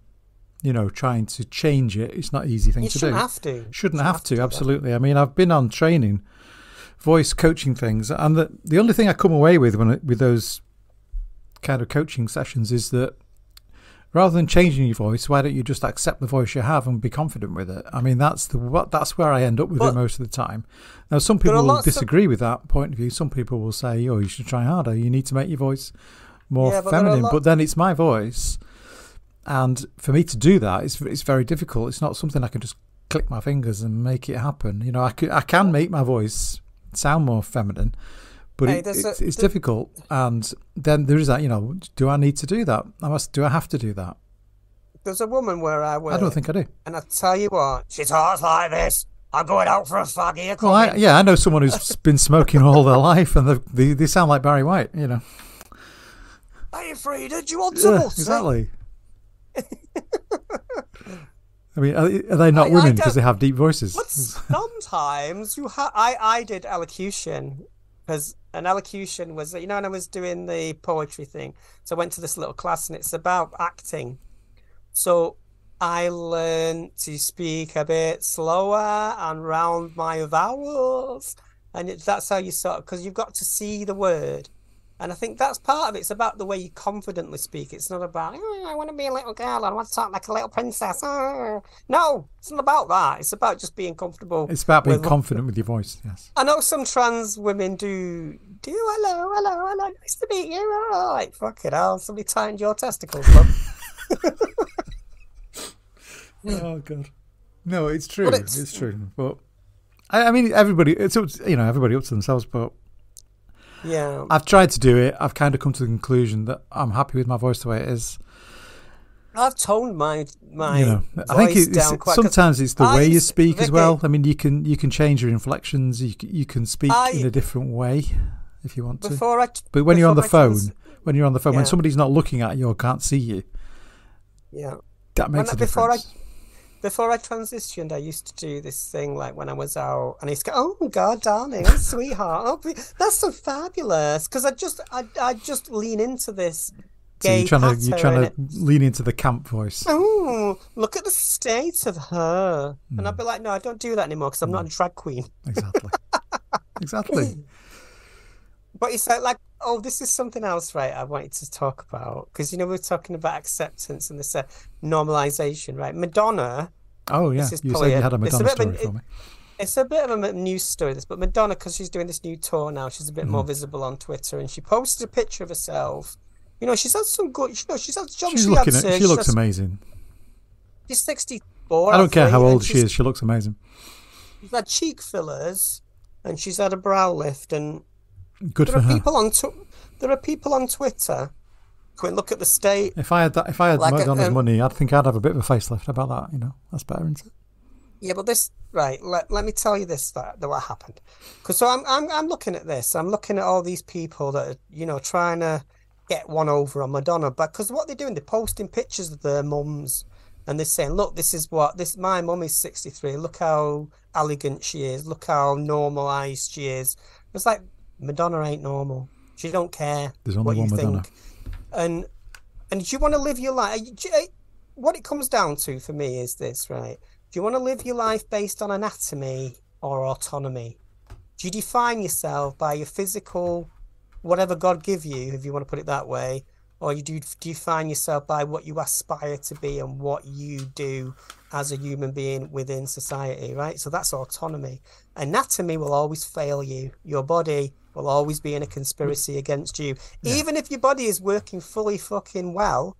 you know, trying to change it. It's not an easy thing to do. You to shouldn't do. have to. Shouldn't You have to, do that. absolutely. I mean, I've been on training, voice coaching things, and the the only thing I come away with when with those kind of coaching sessions is that rather than changing your voice, why don't you just accept the voice you have and be confident with it? I mean, that's the what that's where I end up with But- it most of the time. Now, some people will lots of- disagree with that point of view. Some people will say, "Oh, you should try harder. You need to make your voice more Yeah, but there are a feminine." But then it's my voice, and for me to do that, it's it's very difficult. It's not something I can just click my fingers and make it happen. You know, I could, I can make my voice sound more feminine, but Hey, it, there's a- it's, it's difficult. And then there is that. You know, do I need to do that? I must. Do I have to do that? There's a woman where I work, I don't think I do. and I tell you what, she talks like this. I'm going out for a fag here, Well, I, yeah, I know someone who's (laughs) been smoking all their life, and they, they sound like Barry White. You know, Hey, Frida, do you want some yeah, exactly. (laughs) I mean, are, they not I women because they have deep voices? But (laughs) sometimes you have. I I did elocution because an elocution was you know when I was doing the poetry thing. So I went to this little class and it's about acting. So I learned to speak a bit slower and round my vowels, and it, that's how you sort of because you've got to see the word. And I think that's part of it. It's about the way you confidently speak. It's not about, oh, I want to be a little girl. I want to talk like a little princess. Oh. No, it's not about that. It's about just being comfortable. It's about being with- confident with your voice. Yes. I know some trans women do do hello, hello, hello, nice to meet you. Oh, like fuck it hell, somebody tightened your testicles, love. Oh god. No, it's true. It's, it's- true. But I, I mean, everybody. It's up to, you know everybody up to themselves. But Yeah. I've tried to do it. I've kind of come to the conclusion that I'm happy with my voice the way it is. I've toned my my you know, I think voice it's, quite sometimes it's the I way you speak as well. I mean, you can you can change your inflections. You you can speak I- in a different way if you want to. before I But when you're on the I phone, when you're on the phone, when somebody's not looking at you or can't see you, yeah. that makes When a I- before I- difference. Before I transitioned, I used to do this thing like when I was out, and he's go, "Oh God, darling, (laughs) sweetheart, oh, that's so fabulous." Because I just, I, I just lean into this So gay you're trying to you're trying to lean into the camp voice. Oh, look at the state of her. And Hmm. I'd be like, no, I don't do that anymore because I'm not a drag queen. Exactly. (laughs) exactly. But it's like, like, oh, this is something else, right? I wanted to talk about because you know we are talking about acceptance and this uh, normalization, right? Madonna, Oh yeah, you said you had a a Madonna of story an- for me. it's a bit of a news story, this, but Madonna, because she's doing this new tour now, she's a bit Mm-hmm. more visible on Twitter, and she posted a picture of herself. You know, she's had some good. You know, she's had. John, She's she looking at. She looks she's- amazing. She's sixty-four. I don't care how old she is. She looks amazing. She's had cheek fillers, and she's had a brow lift, and Good There for are her. people on tw- there are people on Twitter going look at the state. If I had that, if I had Like Madonna's um, money, I'd think I'd have a bit of a facelift. About that? You know, that's better, isn't it? Yeah, but this right. Let, let me tell you this that, that what happened. Because so I'm I'm I'm looking at this. I'm looking at all these people that are you know trying to get one over on Madonna, but because what they're doing, they're posting pictures of their mums and they're saying, "Look, this is what this. My mum is 63. Look how elegant she is. Look how normalized she is." It's like Madonna ain't normal. She don't care There's only what one you Madonna. think. And and do you want to live your life? you- eh, What it comes down to for me is this, right? Do you want to live your life based on anatomy or autonomy? Do you define yourself by your physical, whatever God give you, if you want to put it that way, or you do you define yourself by what you aspire to be and what you do as a human being within society, right? So that's autonomy. Anatomy will always fail you. Your body will always be in a conspiracy against you. Even if your body is working fully fucking well,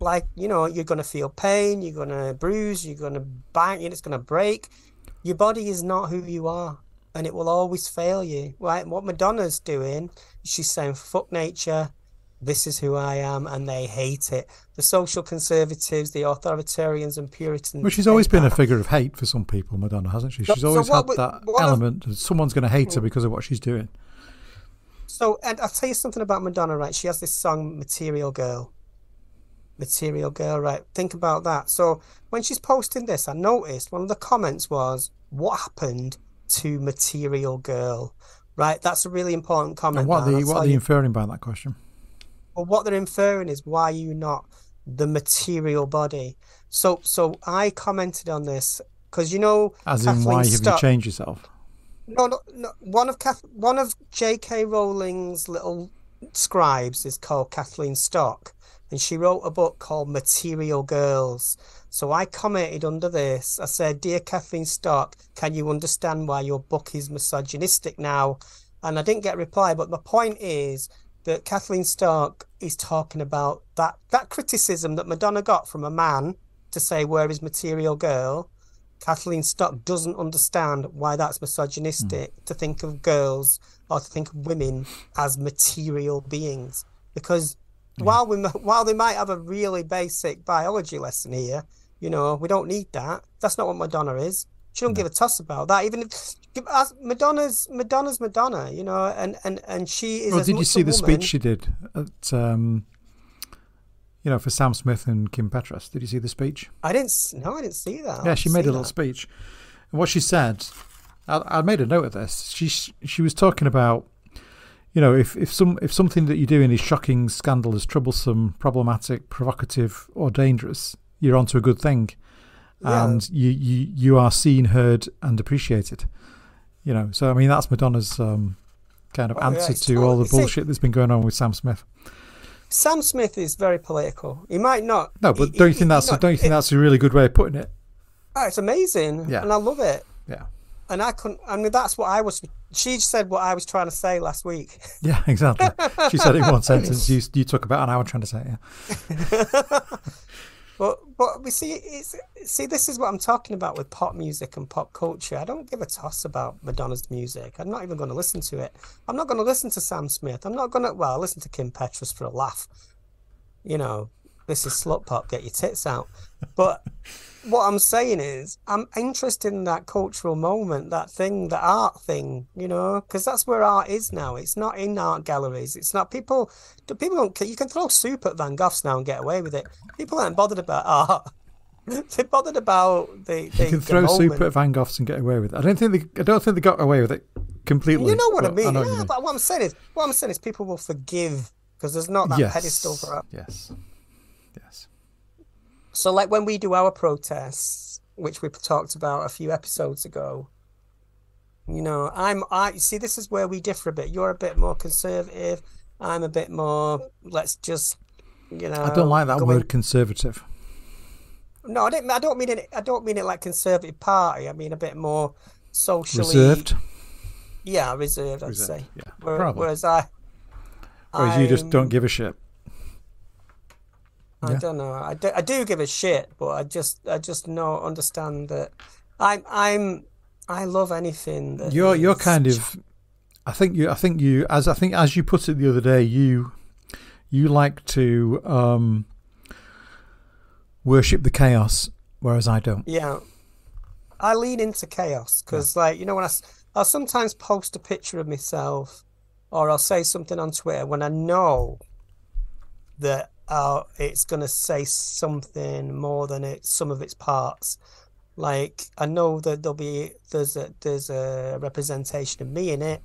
like, you know, you're going to feel pain, you're going to bruise, you're going to bang, and it's going to break. Your body is not who you are, and it will always fail you, right? What Madonna's doing, she's saying, fuck nature, this is who I am, and they hate it. The social conservatives, the authoritarians, and Puritans. Well, she's always been a figure of hate for some people, Madonna, hasn't she? She's so always had that of- element that someone's going to hate her mm. because of what she's doing. So, and I'll tell you something about Madonna, right? She has this song, Material Girl. Material Girl, right? Think about that. So, when she's posting this, I noticed one of the comments was, What happened to Material Girl? Right? That's a really important comment. And what are they, what are they you- inferring by that question? Well, what they're inferring is why are you not the material body? So, so I commented on this because you know As in, why have you Stock- changed yourself? No, no, no. One of Kath, one of J.K. Rowling's little scribes is called Kathleen Stock, and she wrote a book called Material Girls. So I commented under this. I said, "Dear Kathleen Stock, can you understand why your book is misogynistic now?" And I didn't get a reply. But the point is that Kathleen Stock is talking about that that criticism that Madonna got from a man to say, "Where is Material Girl?" Kathleen Stock doesn't understand why that's misogynistic to think of girls or to think of women as material beings. Because while we while they might have a really basic biology lesson here, you know, we don't need that. That's not what Madonna is. She don't give a toss about that. Even if as Madonna's Madonna's Madonna, you know, and and and she is. Well, as did you see the woman- speech she did at, um, you know, for Sam Smith and Kim Petras? Did you see the speech? I didn't. No, I didn't see that. yeah, she made a little that. speech, and what she said, I, I made a note of this. She she was talking about, you know, if if some if something that you're doing is shocking, scandalous, troublesome, problematic, provocative, or dangerous, you're onto a good thing, Yeah. and you you you are seen, heard, and appreciated. You know, so I mean that's Madonna's um, kind of Oh, answer it's to all the bullshit that's been going on with Sam Smith. Sam Smith is very political. He might not. No, but he- don't you think that's no, don't you think it- that's a really good way of putting it? Oh, it's amazing, Yeah. and I love it. Yeah, And I couldn't. I mean, that's what I was. She said what I was trying to say last week. (laughs) yeah, exactly. she said it in one (laughs) sentence. You you took about an hour trying to say it. Yeah. (laughs) But we see it's see this is what I'm talking about with pop music and pop culture. I don't give a toss about Madonna's music. I'm not even going to listen to it. I'm not going to listen to Sam Smith. I'm not going to. Well, I'll listen to Kim Petras for a laugh. You know, this is slut pop. Get your tits out. But what I'm saying is, I'm interested in that cultural moment, that thing, the art thing, you know, because that's where art is now. It's not in art galleries. It's not people. People don't. You can throw soup at Van Goghs now and get away with it. People aren't bothered about art. (laughs) They're bothered about the. the You can throw soup at Van Goghs and get away with it. I don't think they. I don't think they got away with it completely. You know what I mean? what yeah, mean. but what I'm saying is, what I'm saying is, people will forgive because there's not that yes. pedestal for art. Yes. Yes. So, like when we do our protests, which we talked about a few episodes ago, you know, I'm I see this is where we differ a bit. You're a bit more conservative. I'm a bit more. Let's just, you know. I don't like that word in- conservative. No, I don't. I don't mean it. I don't mean it like conservative party. I mean a bit more socially Reserved. Yeah, reserved. I'd Reserved, say. yeah, Where- probably. Whereas I. Whereas you just don't give a shit. I Yeah. don't know. I do, I do give a shit, but I just I just know understand that I'm I'm I love anything that You're you're kind of. I think you. I think you. As I think as you put it the other day, you you like to um, worship the chaos, whereas I don't. yeah. I lean into chaos because like you know when i'll sometimes post a picture of myself or I'll say something on Twitter when I know that uh, it's going to say something more than it some of its parts. Like I know that there'll be there's a there's a representation of me in it,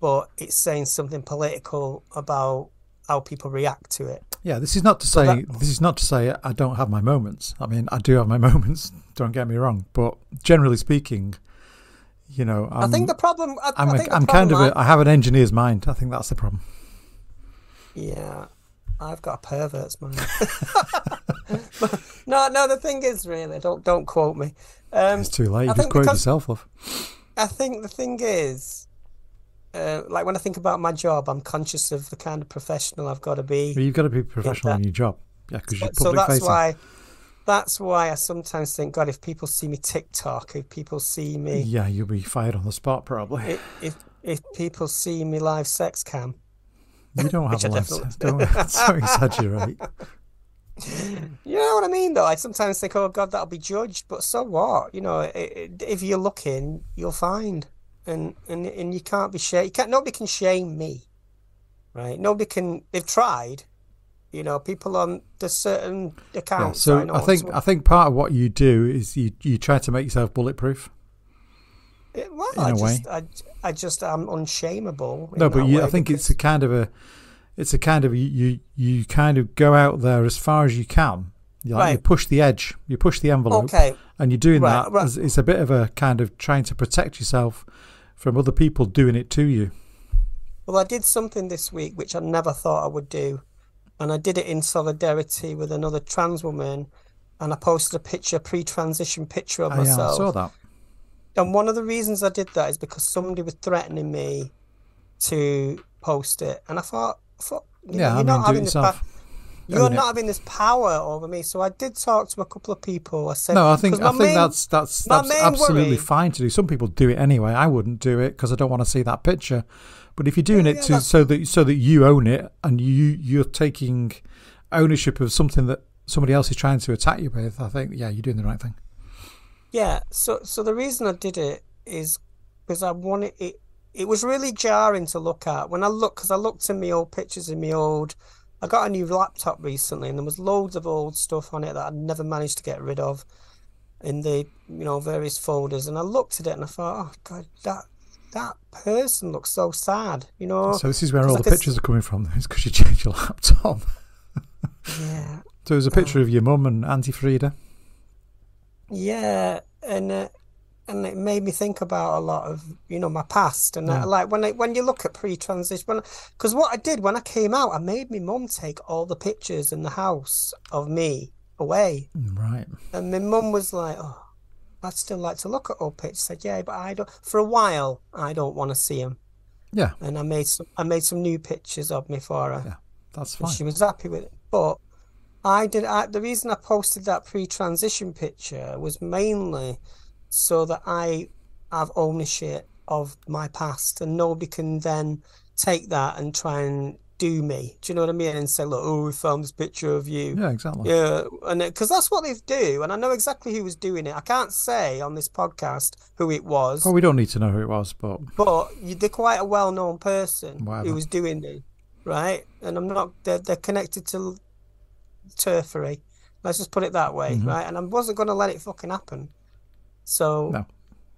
but it's saying something political about how people react to it. Yeah, this is not to say that- this is not to say I don't have my moments. I mean, I do have my (laughs) moments. Don't get me wrong, but generally speaking, you know, I'm, I think the problem. I, I'm, I a, think the I'm kind of I have an engineer's mind. I think that's the problem. Yeah, I've got a pervert's mind. (laughs) No, no. The thing is, really, don't don't quote me. Um, It's too late. You just quoted yourself, off. I think the thing is, uh, like when I think about my job, I'm conscious of the kind of professional I've got to be. But you've got to be professional in your job. Yeah, because you're public So that's facing. why, that's why I sometimes think, God, if people see me TikTok, if people see me, Yeah, you'll be fired on the spot probably. if if, if people see me live sex cam, You don't have I a life. Don't, (laughs) (laughs) don't exaggerate. You know what I mean, though? I sometimes think, oh, God, that'll be judged, but so what? You know, i i if you're looking, you'll find, and and and you can't be shame. You can't. Nobody can shame me, right? Nobody can. They've tried. You know, people on the certain Yeah, accounts. so know, I think I think part of what you do is you you try to make yourself bulletproof. Eh, well, in I a way. I, I just, I'm unshameable. No, but you, I think it's a kind of a, it's a kind of you you, you kind of go out there as far as you can. You, like, you push the edge, you push the envelope, okay. and you're doing Right, that. right. It's a bit of a kind of trying to protect yourself from other people doing it to you. Well, I did something this week which I never thought I would do. And I did it in solidarity with another trans woman. And I posted a picture, pre-transition picture of I, uh, myself. saw that. And one of the reasons I did that is because somebody was threatening me to post it. And I thought, I thought you yeah, know, you're mean, not having this pa- you're Own it. not having this power over me. So I did talk to a couple of people. I said, No, I think I think main- that's that's that's absolutely worry- fine to do. Some people do it anyway. I wouldn't do it because I don't want to see that picture. But if you're doing Yeah, it to that's- so that so that you own it and you you're taking ownership of something that somebody else is trying to attack you with, I think yeah, you're doing the right thing. Yeah, so so the reason I did it is because I wanted it. It was really jarring to look at when I look because I looked in my old pictures in my old. I got a new laptop recently, and there was loads of old stuff on it that I'd never managed to get rid of in the you know various folders. And I looked at it and I thought, oh God, that that person looks so sad. You know, So this is where all like the a pictures are coming from. It's because you changed your (laughs) laptop. yeah, So there's a picture of your mum and Auntie Frida. Yeah, and uh, and it made me think about a lot of you know my past and Yeah. like when I when you look at pre-transition because what I did when I came out I made my mum take all the pictures in the house of me away Right. and my mum was like oh I'd still like to look at old pictures I said yeah but I don't for a while I don't want to see them Yeah, and I made some I made some new pictures of me for her Yeah. that's fine. she was happy with it. But I did. I, the reason I posted that pre-transition picture was mainly so that I have ownership of my past, and nobody can then take that and try and do me. Do you know what I mean? And say, look, oh, we found this picture of you. Yeah, exactly. Yeah, and because that's what they do, and I know exactly who was doing it. I can't say on this podcast who it was, Well, we don't need to know who it was, but but they're quite a well-known person Whatever. who was doing it, right? And I'm not. They're, they're connected to turfery. Let's just put it that way, Mhm. right? And I wasn't going to let it fucking happen. So No.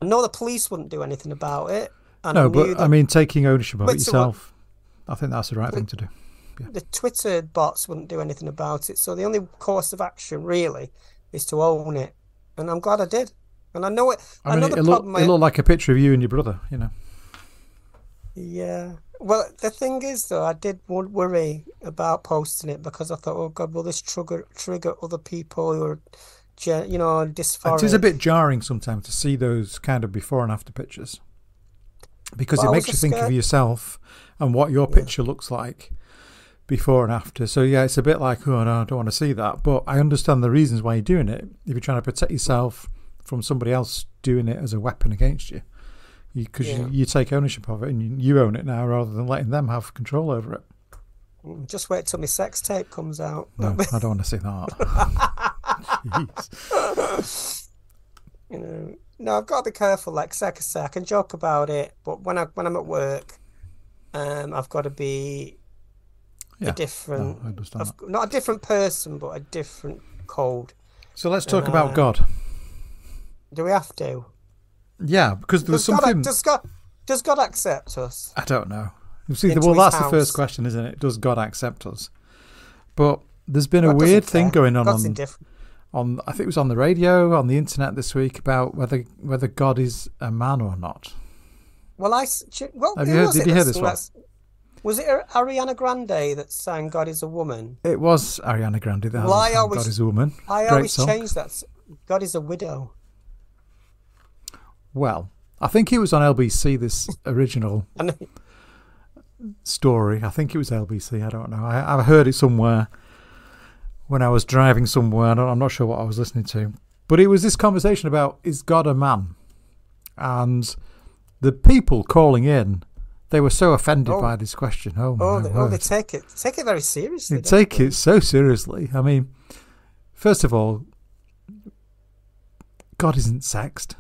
I know the police wouldn't do anything about it, and I no, knew but I mean, taking ownership of it yourself, I think that's the right thing to do. the Twitter bots wouldn't do anything about it. So the only course of action really is to own it, and I'm glad I did. And I know it. I mean, Another it, looked, problem it I- looked like a picture of you and your brother, you know. Yeah. Well, the thing is, though, I did wo- worry about posting it because I thought, oh God, will this trigger trigger other people who are, you know, It is a bit jarring sometimes to see those kind of before and after pictures because Well, it makes you think of yourself and what your Yeah. picture looks like before and after. So, yeah, it's a bit like, oh, no, I don't want to see that. But I understand the reasons why you're doing it. If you're trying to protect yourself from somebody else doing it as a weapon against you, because Yeah. you, you take ownership of it and you, you own it now rather than letting them have control over it. Just wait till my sex tape comes out. No, (laughs) I don't want to see that. (laughs) You know, no, I've got to be careful. Like, like I say, I can joke about it, but when I when I'm at work, um, I've got to be Yeah. a different, No, I understand of- not a different person, but a different code. So let's talk And, about uh, God. Do we have to? Yeah, because there was Does God, something. does God does God accept us? I don't know. You see, well, that's the first question, isn't it? Does God accept us? But there's been a God doesn't weird thing going on on, on. I think it was on the radio, on the internet this week about whether whether God is a man or not. Well, I well, Have you heard- did you hear this one? Was it Ariana Grande that sang "God Is a Woman"? It was Ariana Grande that Well, I always- God is a woman. I Great always song. change that. God is a widow. Well, I think it was on LBC. This (laughs) original story. I think it was LBC. I don't know. I, I heard it somewhere when I was driving somewhere. I don't, I'm not sure what I was listening to, but it was this conversation about is God a man, and the people calling in, they were so offended Oh. by this question. Oh oh, they, oh, they take it take it very seriously. They take they? it so seriously. I mean, first of all, God isn't sexed.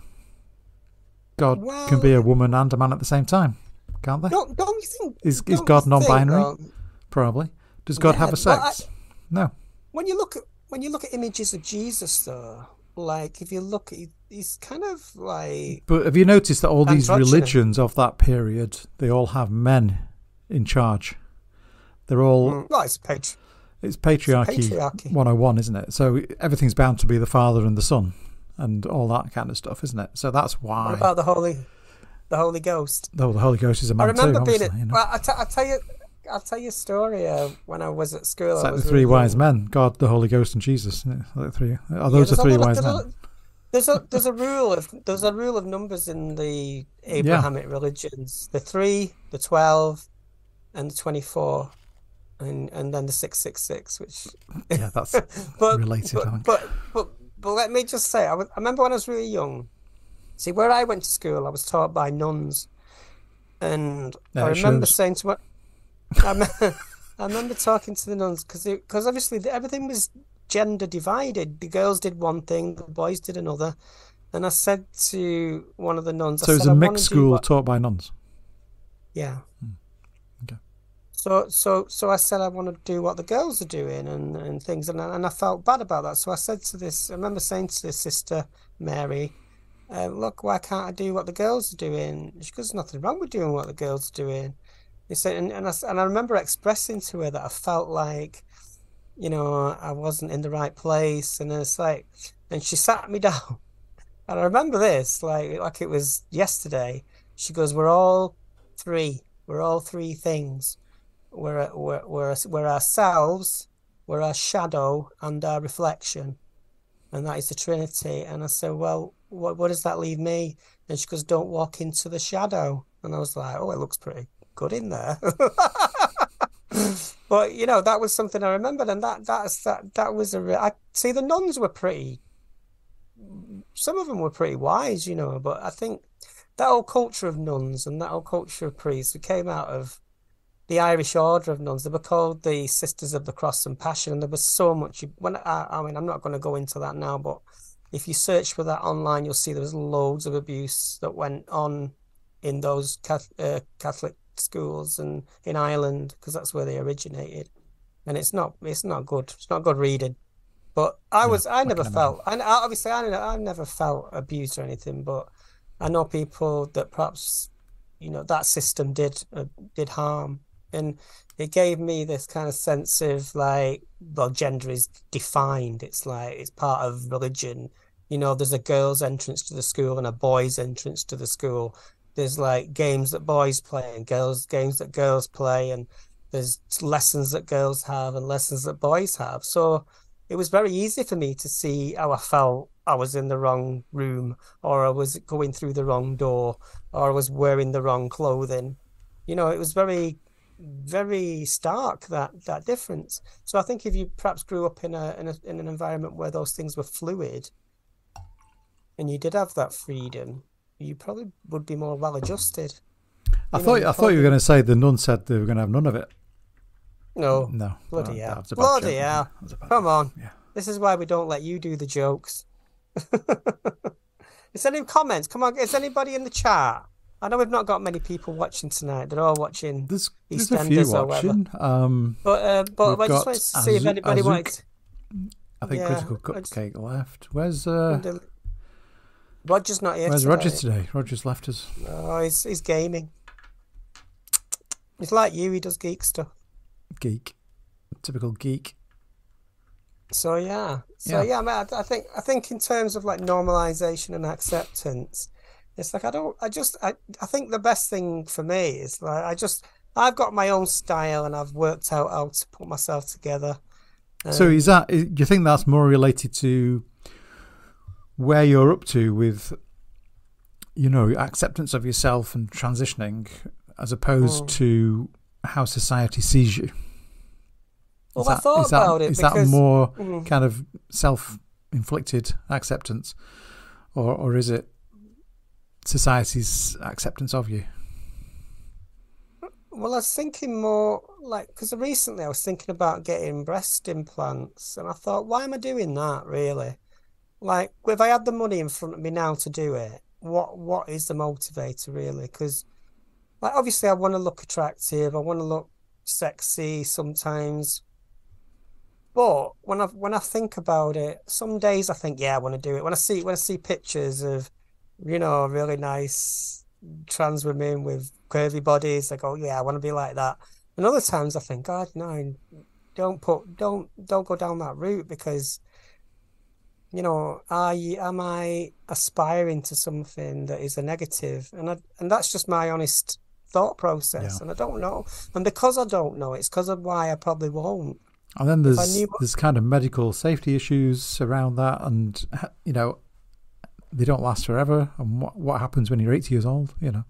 God can be a woman and a man at the same time, can't they? Don't don't you think? Is- is God non-binary? though, Probably. Does God Yeah, have a but I- sex? no. when you look at when you look at images of Jesus, though, like if you look, at he's kind of like But have you noticed that all these religions of that period, they all have men in charge? They're all mm, well, it's patri- it's patriarchy, patriarchy. 101, isn't it? So everything's bound to be the father and the son and all that kind of stuff, isn't it? So that's why What about the Holy, the Holy Ghost? oh, the Holy Ghost is a man remember too, being at. you know. Well, I t- I'll tell you. I'll tell you a story. Uh, when I was at school, it's I like was the three really wise men, God, the Holy Ghost, and Jesus. Like three, are Yeah, those the there's a three wise men? There's a there's a rule of there's a rule of numbers in the Abrahamic religions. The three, the twelve, and the twenty-four, and and then the six six six, which Yeah, that's (laughs) but, related, But, but but but let me just say, I, was, I remember when I was really young. See, where I went to school, I was taught by nuns, and I it remember saying to my, I, me- (laughs) I remember talking to the nuns because because obviously the- everything was gender divided. The girls did one thing, the boys did another, and I said to one of the nuns, so I was said, a mixed school what-" taught by nuns. Yeah. Okay. So so so I said I want to do what the girls are doing and, and things and and I felt bad about that. So I said to this, I remember saying to this sister Mary, uh, look, why can't I do what the girls are doing? She goes, there's nothing wrong with doing what the girls are doing. He said, and, and I and I remember expressing to her that I felt like, you know, I wasn't in the right place, and it's like, and she sat me (laughs) down, and I remember this like like it was yesterday. She goes, we're all three. We're all three things. We're we're we're, we're ourselves, we're our shadow, and our reflection, and that is the Trinity. And I said, well, what what does that leave me? And she goes, don't walk into the shadow. And I was like, oh, it looks pretty good in there. (laughs) But you know, that was something I remembered, and that that's that that was a. re- I see the nuns were pretty. Some of them were pretty wise, you know, but I think that whole culture of nuns and that whole culture of priests it came out of the Irish order of nuns. They were called the Sisters of the Cross and Passion, and there was so much. When I, I mean, I'm not going to go into that now, but if you search for that online, you'll see there was loads of abuse that went on in those uh, Catholic schools and in Ireland because that's where they originated, and it's not it's not good. It's not good reading. But I was I I never felt and obviously I I never felt abused or anything, but I know people that perhaps you know that system did uh, did harm, and it gave me this kind of sense of like, well, gender is defined. It's like it's part of religion. You know, there's a girl's entrance to the school and a boy's entrance to the school. There's like games that boys play and girls games that girls play, and there's lessons that girls have and lessons that boys have. So it was very easy for me to see how I felt I was in the wrong room, or I was going through the wrong door, or I was wearing the wrong clothing. You know, it was very, very stark that that difference. So I think if you perhaps grew up in a in a in an environment where those things were fluid, and you did have that freedom, you probably would be more well adjusted. I You know, thought you I thought you were going to say the nun said they were going to have none of it. No, No, bloody that- hell, that was a bad bloody joke, hell! that was a bad Come joke. on, Yeah. this is why we don't let you do the jokes. (laughs) Is there any comments? Come on, is anybody in the chat? I know we've not got many people watching tonight. They're all watching there's, there's a few watching. Um, but uh, but I just wanted to see if anybody wanted. I think yeah, Critical Cupcake just, left. Where's uh? Roger's not here. Where's today. Roger today? Roger's left us. Oh, he's he's gaming. He's like you. He does geek stuff. Geek, typical geek. So yeah, so yeah, yeah I, mean, I, I think I think in terms of like normalization and acceptance, it's like I don't. I just. I. I think the best thing for me is like I just. I've got my own style and I've worked out how to put myself together. Um, so is that? Do you think that's more related to where you're up to with, you know, acceptance of yourself and transitioning, as opposed mm. to how society sees you? Well, is I that, thought about it. Is because, that more mm. kind of self-inflicted acceptance, or or is it society's acceptance of you? Well, I was thinking more like because recently I was thinking about getting breast implants, and I thought, why am I doing that? Really, like if I had the money in front of me now to do it, what what is the motivator really? Because like obviously I want to look attractive, I want to look sexy sometimes, but when I when I think about it, some days I think, yeah, I want to do it. When I see when I see pictures of you know, really nice trans women with curvy bodies. I go, yeah, I want to be like that. And other times I think, God, no, don't put, don't, don't go down that route because, you know, are you, am I aspiring to something that is a negative? And I, and that's just my honest thought process. Yeah. And I don't know. And because I don't know, it's because of why I probably won't. And then there's knew... there's kind of medical safety issues around that, and you know, they don't last forever. And what what happens when you're 80 years old? You know.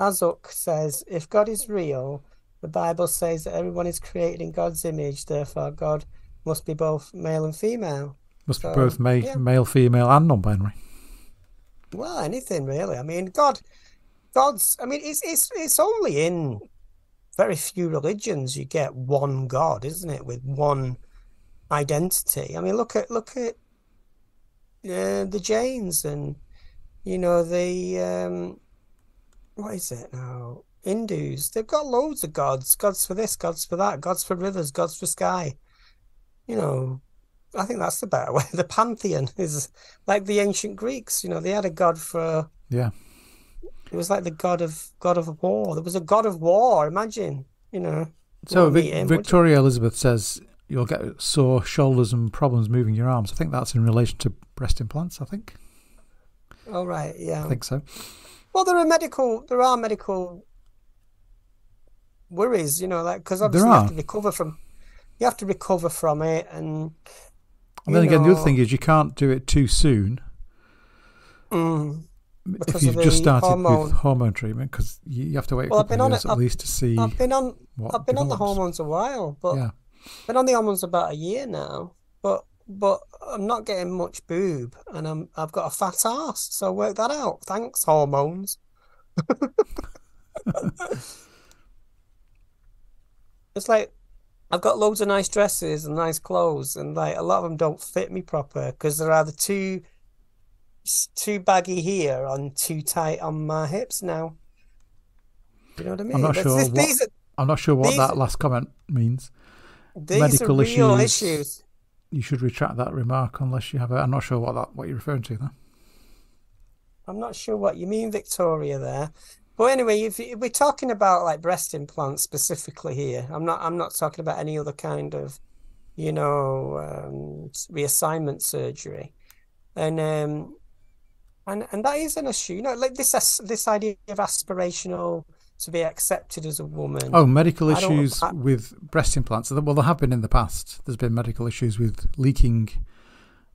Azuk says, if God is real, the Bible says that everyone is created in God's image. Therefore, God must be both male and female. Must so, be both ma- yeah. male, female, and non-binary. Well, anything really. I mean, God, God's. I mean, it's it's it's only in very few religions you get one God, isn't it? With one identity. I mean, look at look at uh, the Jains and you know the um, what is it now? Hindus. They've got loads of gods. Gods for this, gods for that, gods for rivers, gods for sky. You know, I think that's the better way. (laughs) The pantheon is like the ancient Greeks. You know, they had a god for yeah. It was like the god of god of war. There was a god of war. Imagine, you know. So Vic- Victoria Elizabeth says you'll get sore shoulders and problems moving your arms. I think that's in relation to breast implants. I think. Oh right, yeah. I think so. Well, there are medical. There are medical worries, you know, like because obviously you have to recover from. You have to recover from it, and. And then again, the other thing is you can't do it too soon. Mm, if you've just started hormone. with hormone treatment, because you have to wait a well, couple of years it, at least to see. I've been on. I've been develops. on the hormones a while, but yeah. Been on the hormones about a year now, but but I'm not getting much boob, and I'm I've got a fat ass, so work that out. Thanks, hormones. (laughs) it's like I've got loads of nice dresses and nice clothes, and like a lot of them don't fit me proper because they're either too too baggy here and too tight on my hips now. You know what I mean? I'm not sure. What, are, I'm not sure what that last comment means. These medical issues, issues, You should retract that remark unless you have a. I'm not sure what that what you're referring to there. I'm not sure what you mean, Victoria. There, but anyway, if, if we're talking about like breast implants specifically here, I'm not. I'm not talking about any other kind of, you know, um, reassignment surgery, and um, and and that is an issue. You know, like this this idea of aspirational to be accepted as a woman. Oh, medical issues I, with breast implants. Well, there have been in the past. There's been medical issues with leaking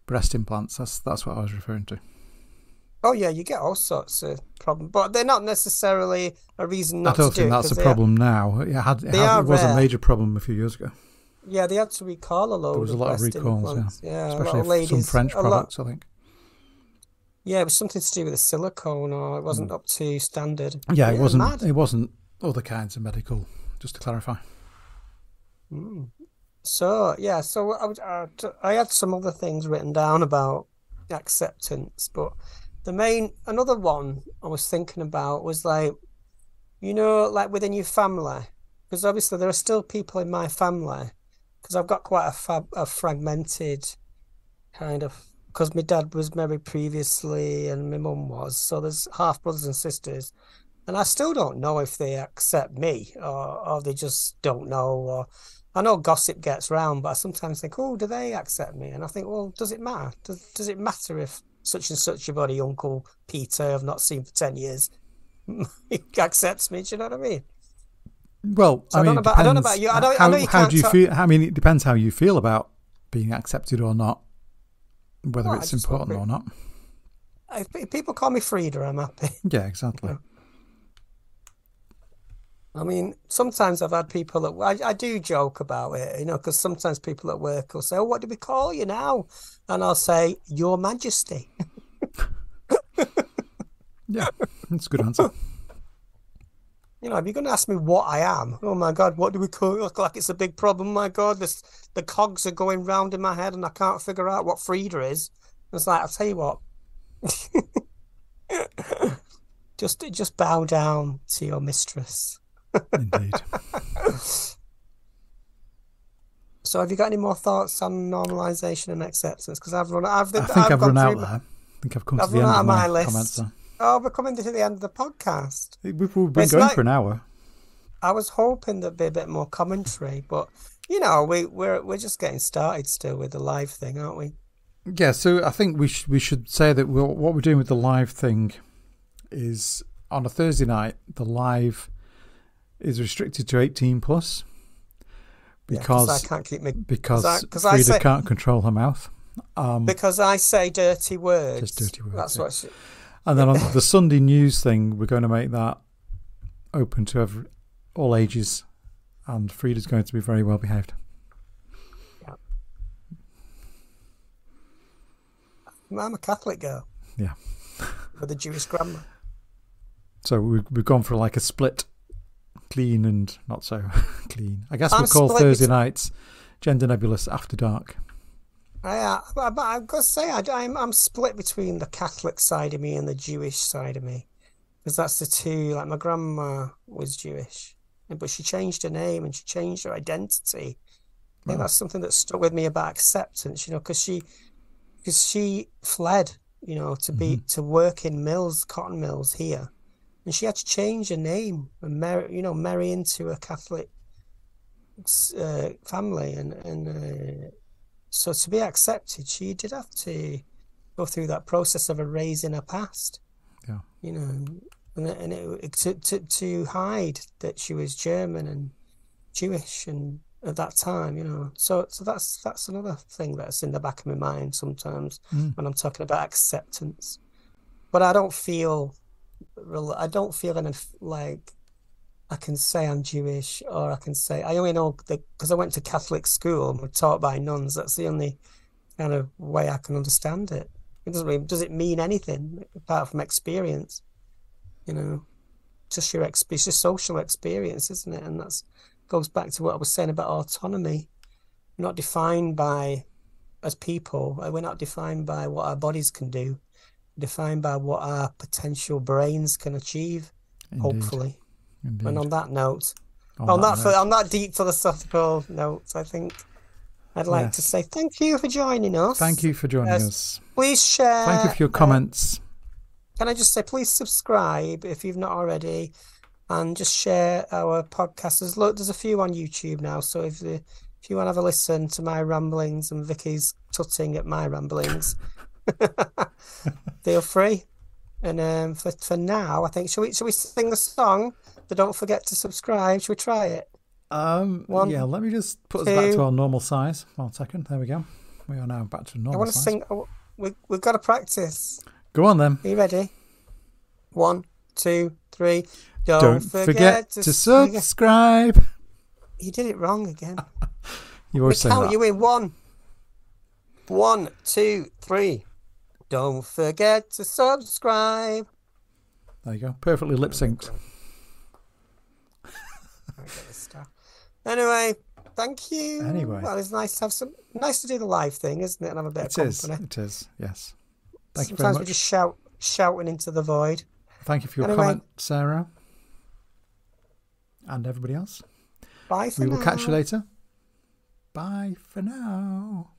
breast implants. That's that's what I was referring to. Oh yeah, you get all sorts of problems, but they're not necessarily a reason not I don't to think that's a problem are, now. It had, it, had, it was rare. a major problem a few years ago. Yeah, they had to recall a load. There was a lot of recalls, yeah, yeah especially some French products, lot, I think. Yeah, it was something to do with the silicone, or it wasn't mm. up to standard. Yeah, it wasn't. Mad. It wasn't other kinds of medical. Just to clarify. Mm. So yeah, so I, I, I had some other things written down about acceptance, but the main another one I was thinking about was like, you know, like within your family, because obviously there are still people in my family, because I've got quite a, fab, a fragmented kind of because my dad was married previously and my mum was, so there's half brothers and sisters, and I still don't know if they accept me or or they just don't know. Or I know gossip gets round, but I sometimes think, oh, do they accept me? And I think, well, does it matter? Does does it matter if such and such your body uncle Peter I've not seen for ten years (laughs) accepts me? Do you know what I mean? Well, So I I mean, don't know about- I don't know about you. I don't- I how, know you how do you feel? I mean, it depends how you feel about being accepted or not, whether Well, it's important or not. If if people call me Frida, I'm happy. (laughs) Yeah, exactly. I mean, sometimes I've had people that I, I do joke about it, you know, because sometimes people at work will say, "Oh, what do we call you now?" And I'll say, "Your Majesty." (laughs) Yeah, that's a good answer. (laughs) You know, if you're going to ask me what I am, oh my God, what do we call it? Look like it's a big problem. My God, this the cogs are going round in my head, and I can't figure out what Frida is. It's like I'll tell you what, (laughs) just just bow down to your mistress. Indeed. (laughs) So, have you got any more thoughts on normalization and acceptance? Because I've run, I've, I think I've, gone run out there. I think I've come I've to the run end out of of my, my list. comments. There. Oh, we're coming to the end of the podcast. We've, been It's going like- for an hour. I was hoping there'd be a bit more commentary, but you know, we we're we're just getting started still with the live thing, aren't we? Yeah, so I think we sh- we should say that we'll, what we're doing with the live thing is on a Thursday night. The live is restricted to eighteen plus Yeah, because I can't keep me because 'cause I- I say- can't control her mouth. Um, because I say dirty words. Just dirty words, That's yeah. what. She, and then on the Sunday news thing, we're going to make that open to every, all ages, and Frida's going to be very well behaved. Yeah. I'm a Catholic girl. Yeah. (laughs) With a Jewish grandma. So we've, we've gone for like a split, clean and not so (laughs) clean. I guess I'm we'll call split Thursday nights Gender Nebulous After Dark. I, uh, but, but I've got to say, I, I'm I'm split between the Catholic side of me and the Jewish side of me, because that's the two. Like my grandma was Jewish, but she changed her name and she changed her identity. I think that's something that stuck with me about acceptance, you know, because she, because she fled, you know, to be to work in mills, cotton mills here, and she had to change her name and marry, you know, marry into a Catholic uh, family, and and uh, so to be accepted, she did have to go through that process of erasing her past. Yeah. You know, and and it, to, to to hide that she was German and Jewish and at that time, you know. So so that's that's another thing that's in the back of my mind sometimes Mm. when I'm talking about acceptance. But I don't feel I don't feel any like I can say I'm Jewish or I can say I only know that because I went to Catholic school and were taught by nuns. That's the only kind of way I can understand it. It doesn't really, does it mean anything apart from experience? You know, just your ex, it's just social experience, isn't it? And that's goes back to what I was saying about autonomy. We're not defined by as people. uh, We're not defined by what our bodies can do. We're defined by what our potential brains can achieve. Indeed. Hopefully. Indeed. And on that note, On on that that, note, on that deep philosophical note, I think I'd like to say thank you for joining us. thank you for joining Yes. us. Please share. Thank you for your uh, comments. Can I just say, please subscribe if you've not already, and just share our podcast. There's look, there's a few on YouTube now, so if the, if you want to have a listen to my ramblings and Vicky's tutting at my ramblings, (laughs) feel free. And um, for for now, I think shall we shall we sing the song? But don't forget to subscribe. Shall we try it? Um, one, yeah, let me just put us back to our normal size. One second. There we go. We are now back to normal I want to size. sing. We we've got to practice. Go on then. Are you ready? One, two, three. Don't, Don't forget, to subscribe. You did it wrong again. (laughs) You We always say count that. you in one. One, two, three. Don't forget to subscribe. There you go. Perfectly lip synced. Anyway, thank you. Anyway, well, it's nice to have some. Nice to do the live thing, isn't it? And have a bit it of company. Is, it is. Yes. Thank Sometimes we just shout shouting into the void. Thank you for your anyway, comment, Sarah, and everybody else. Bye. we now. will catch you later. Bye for now.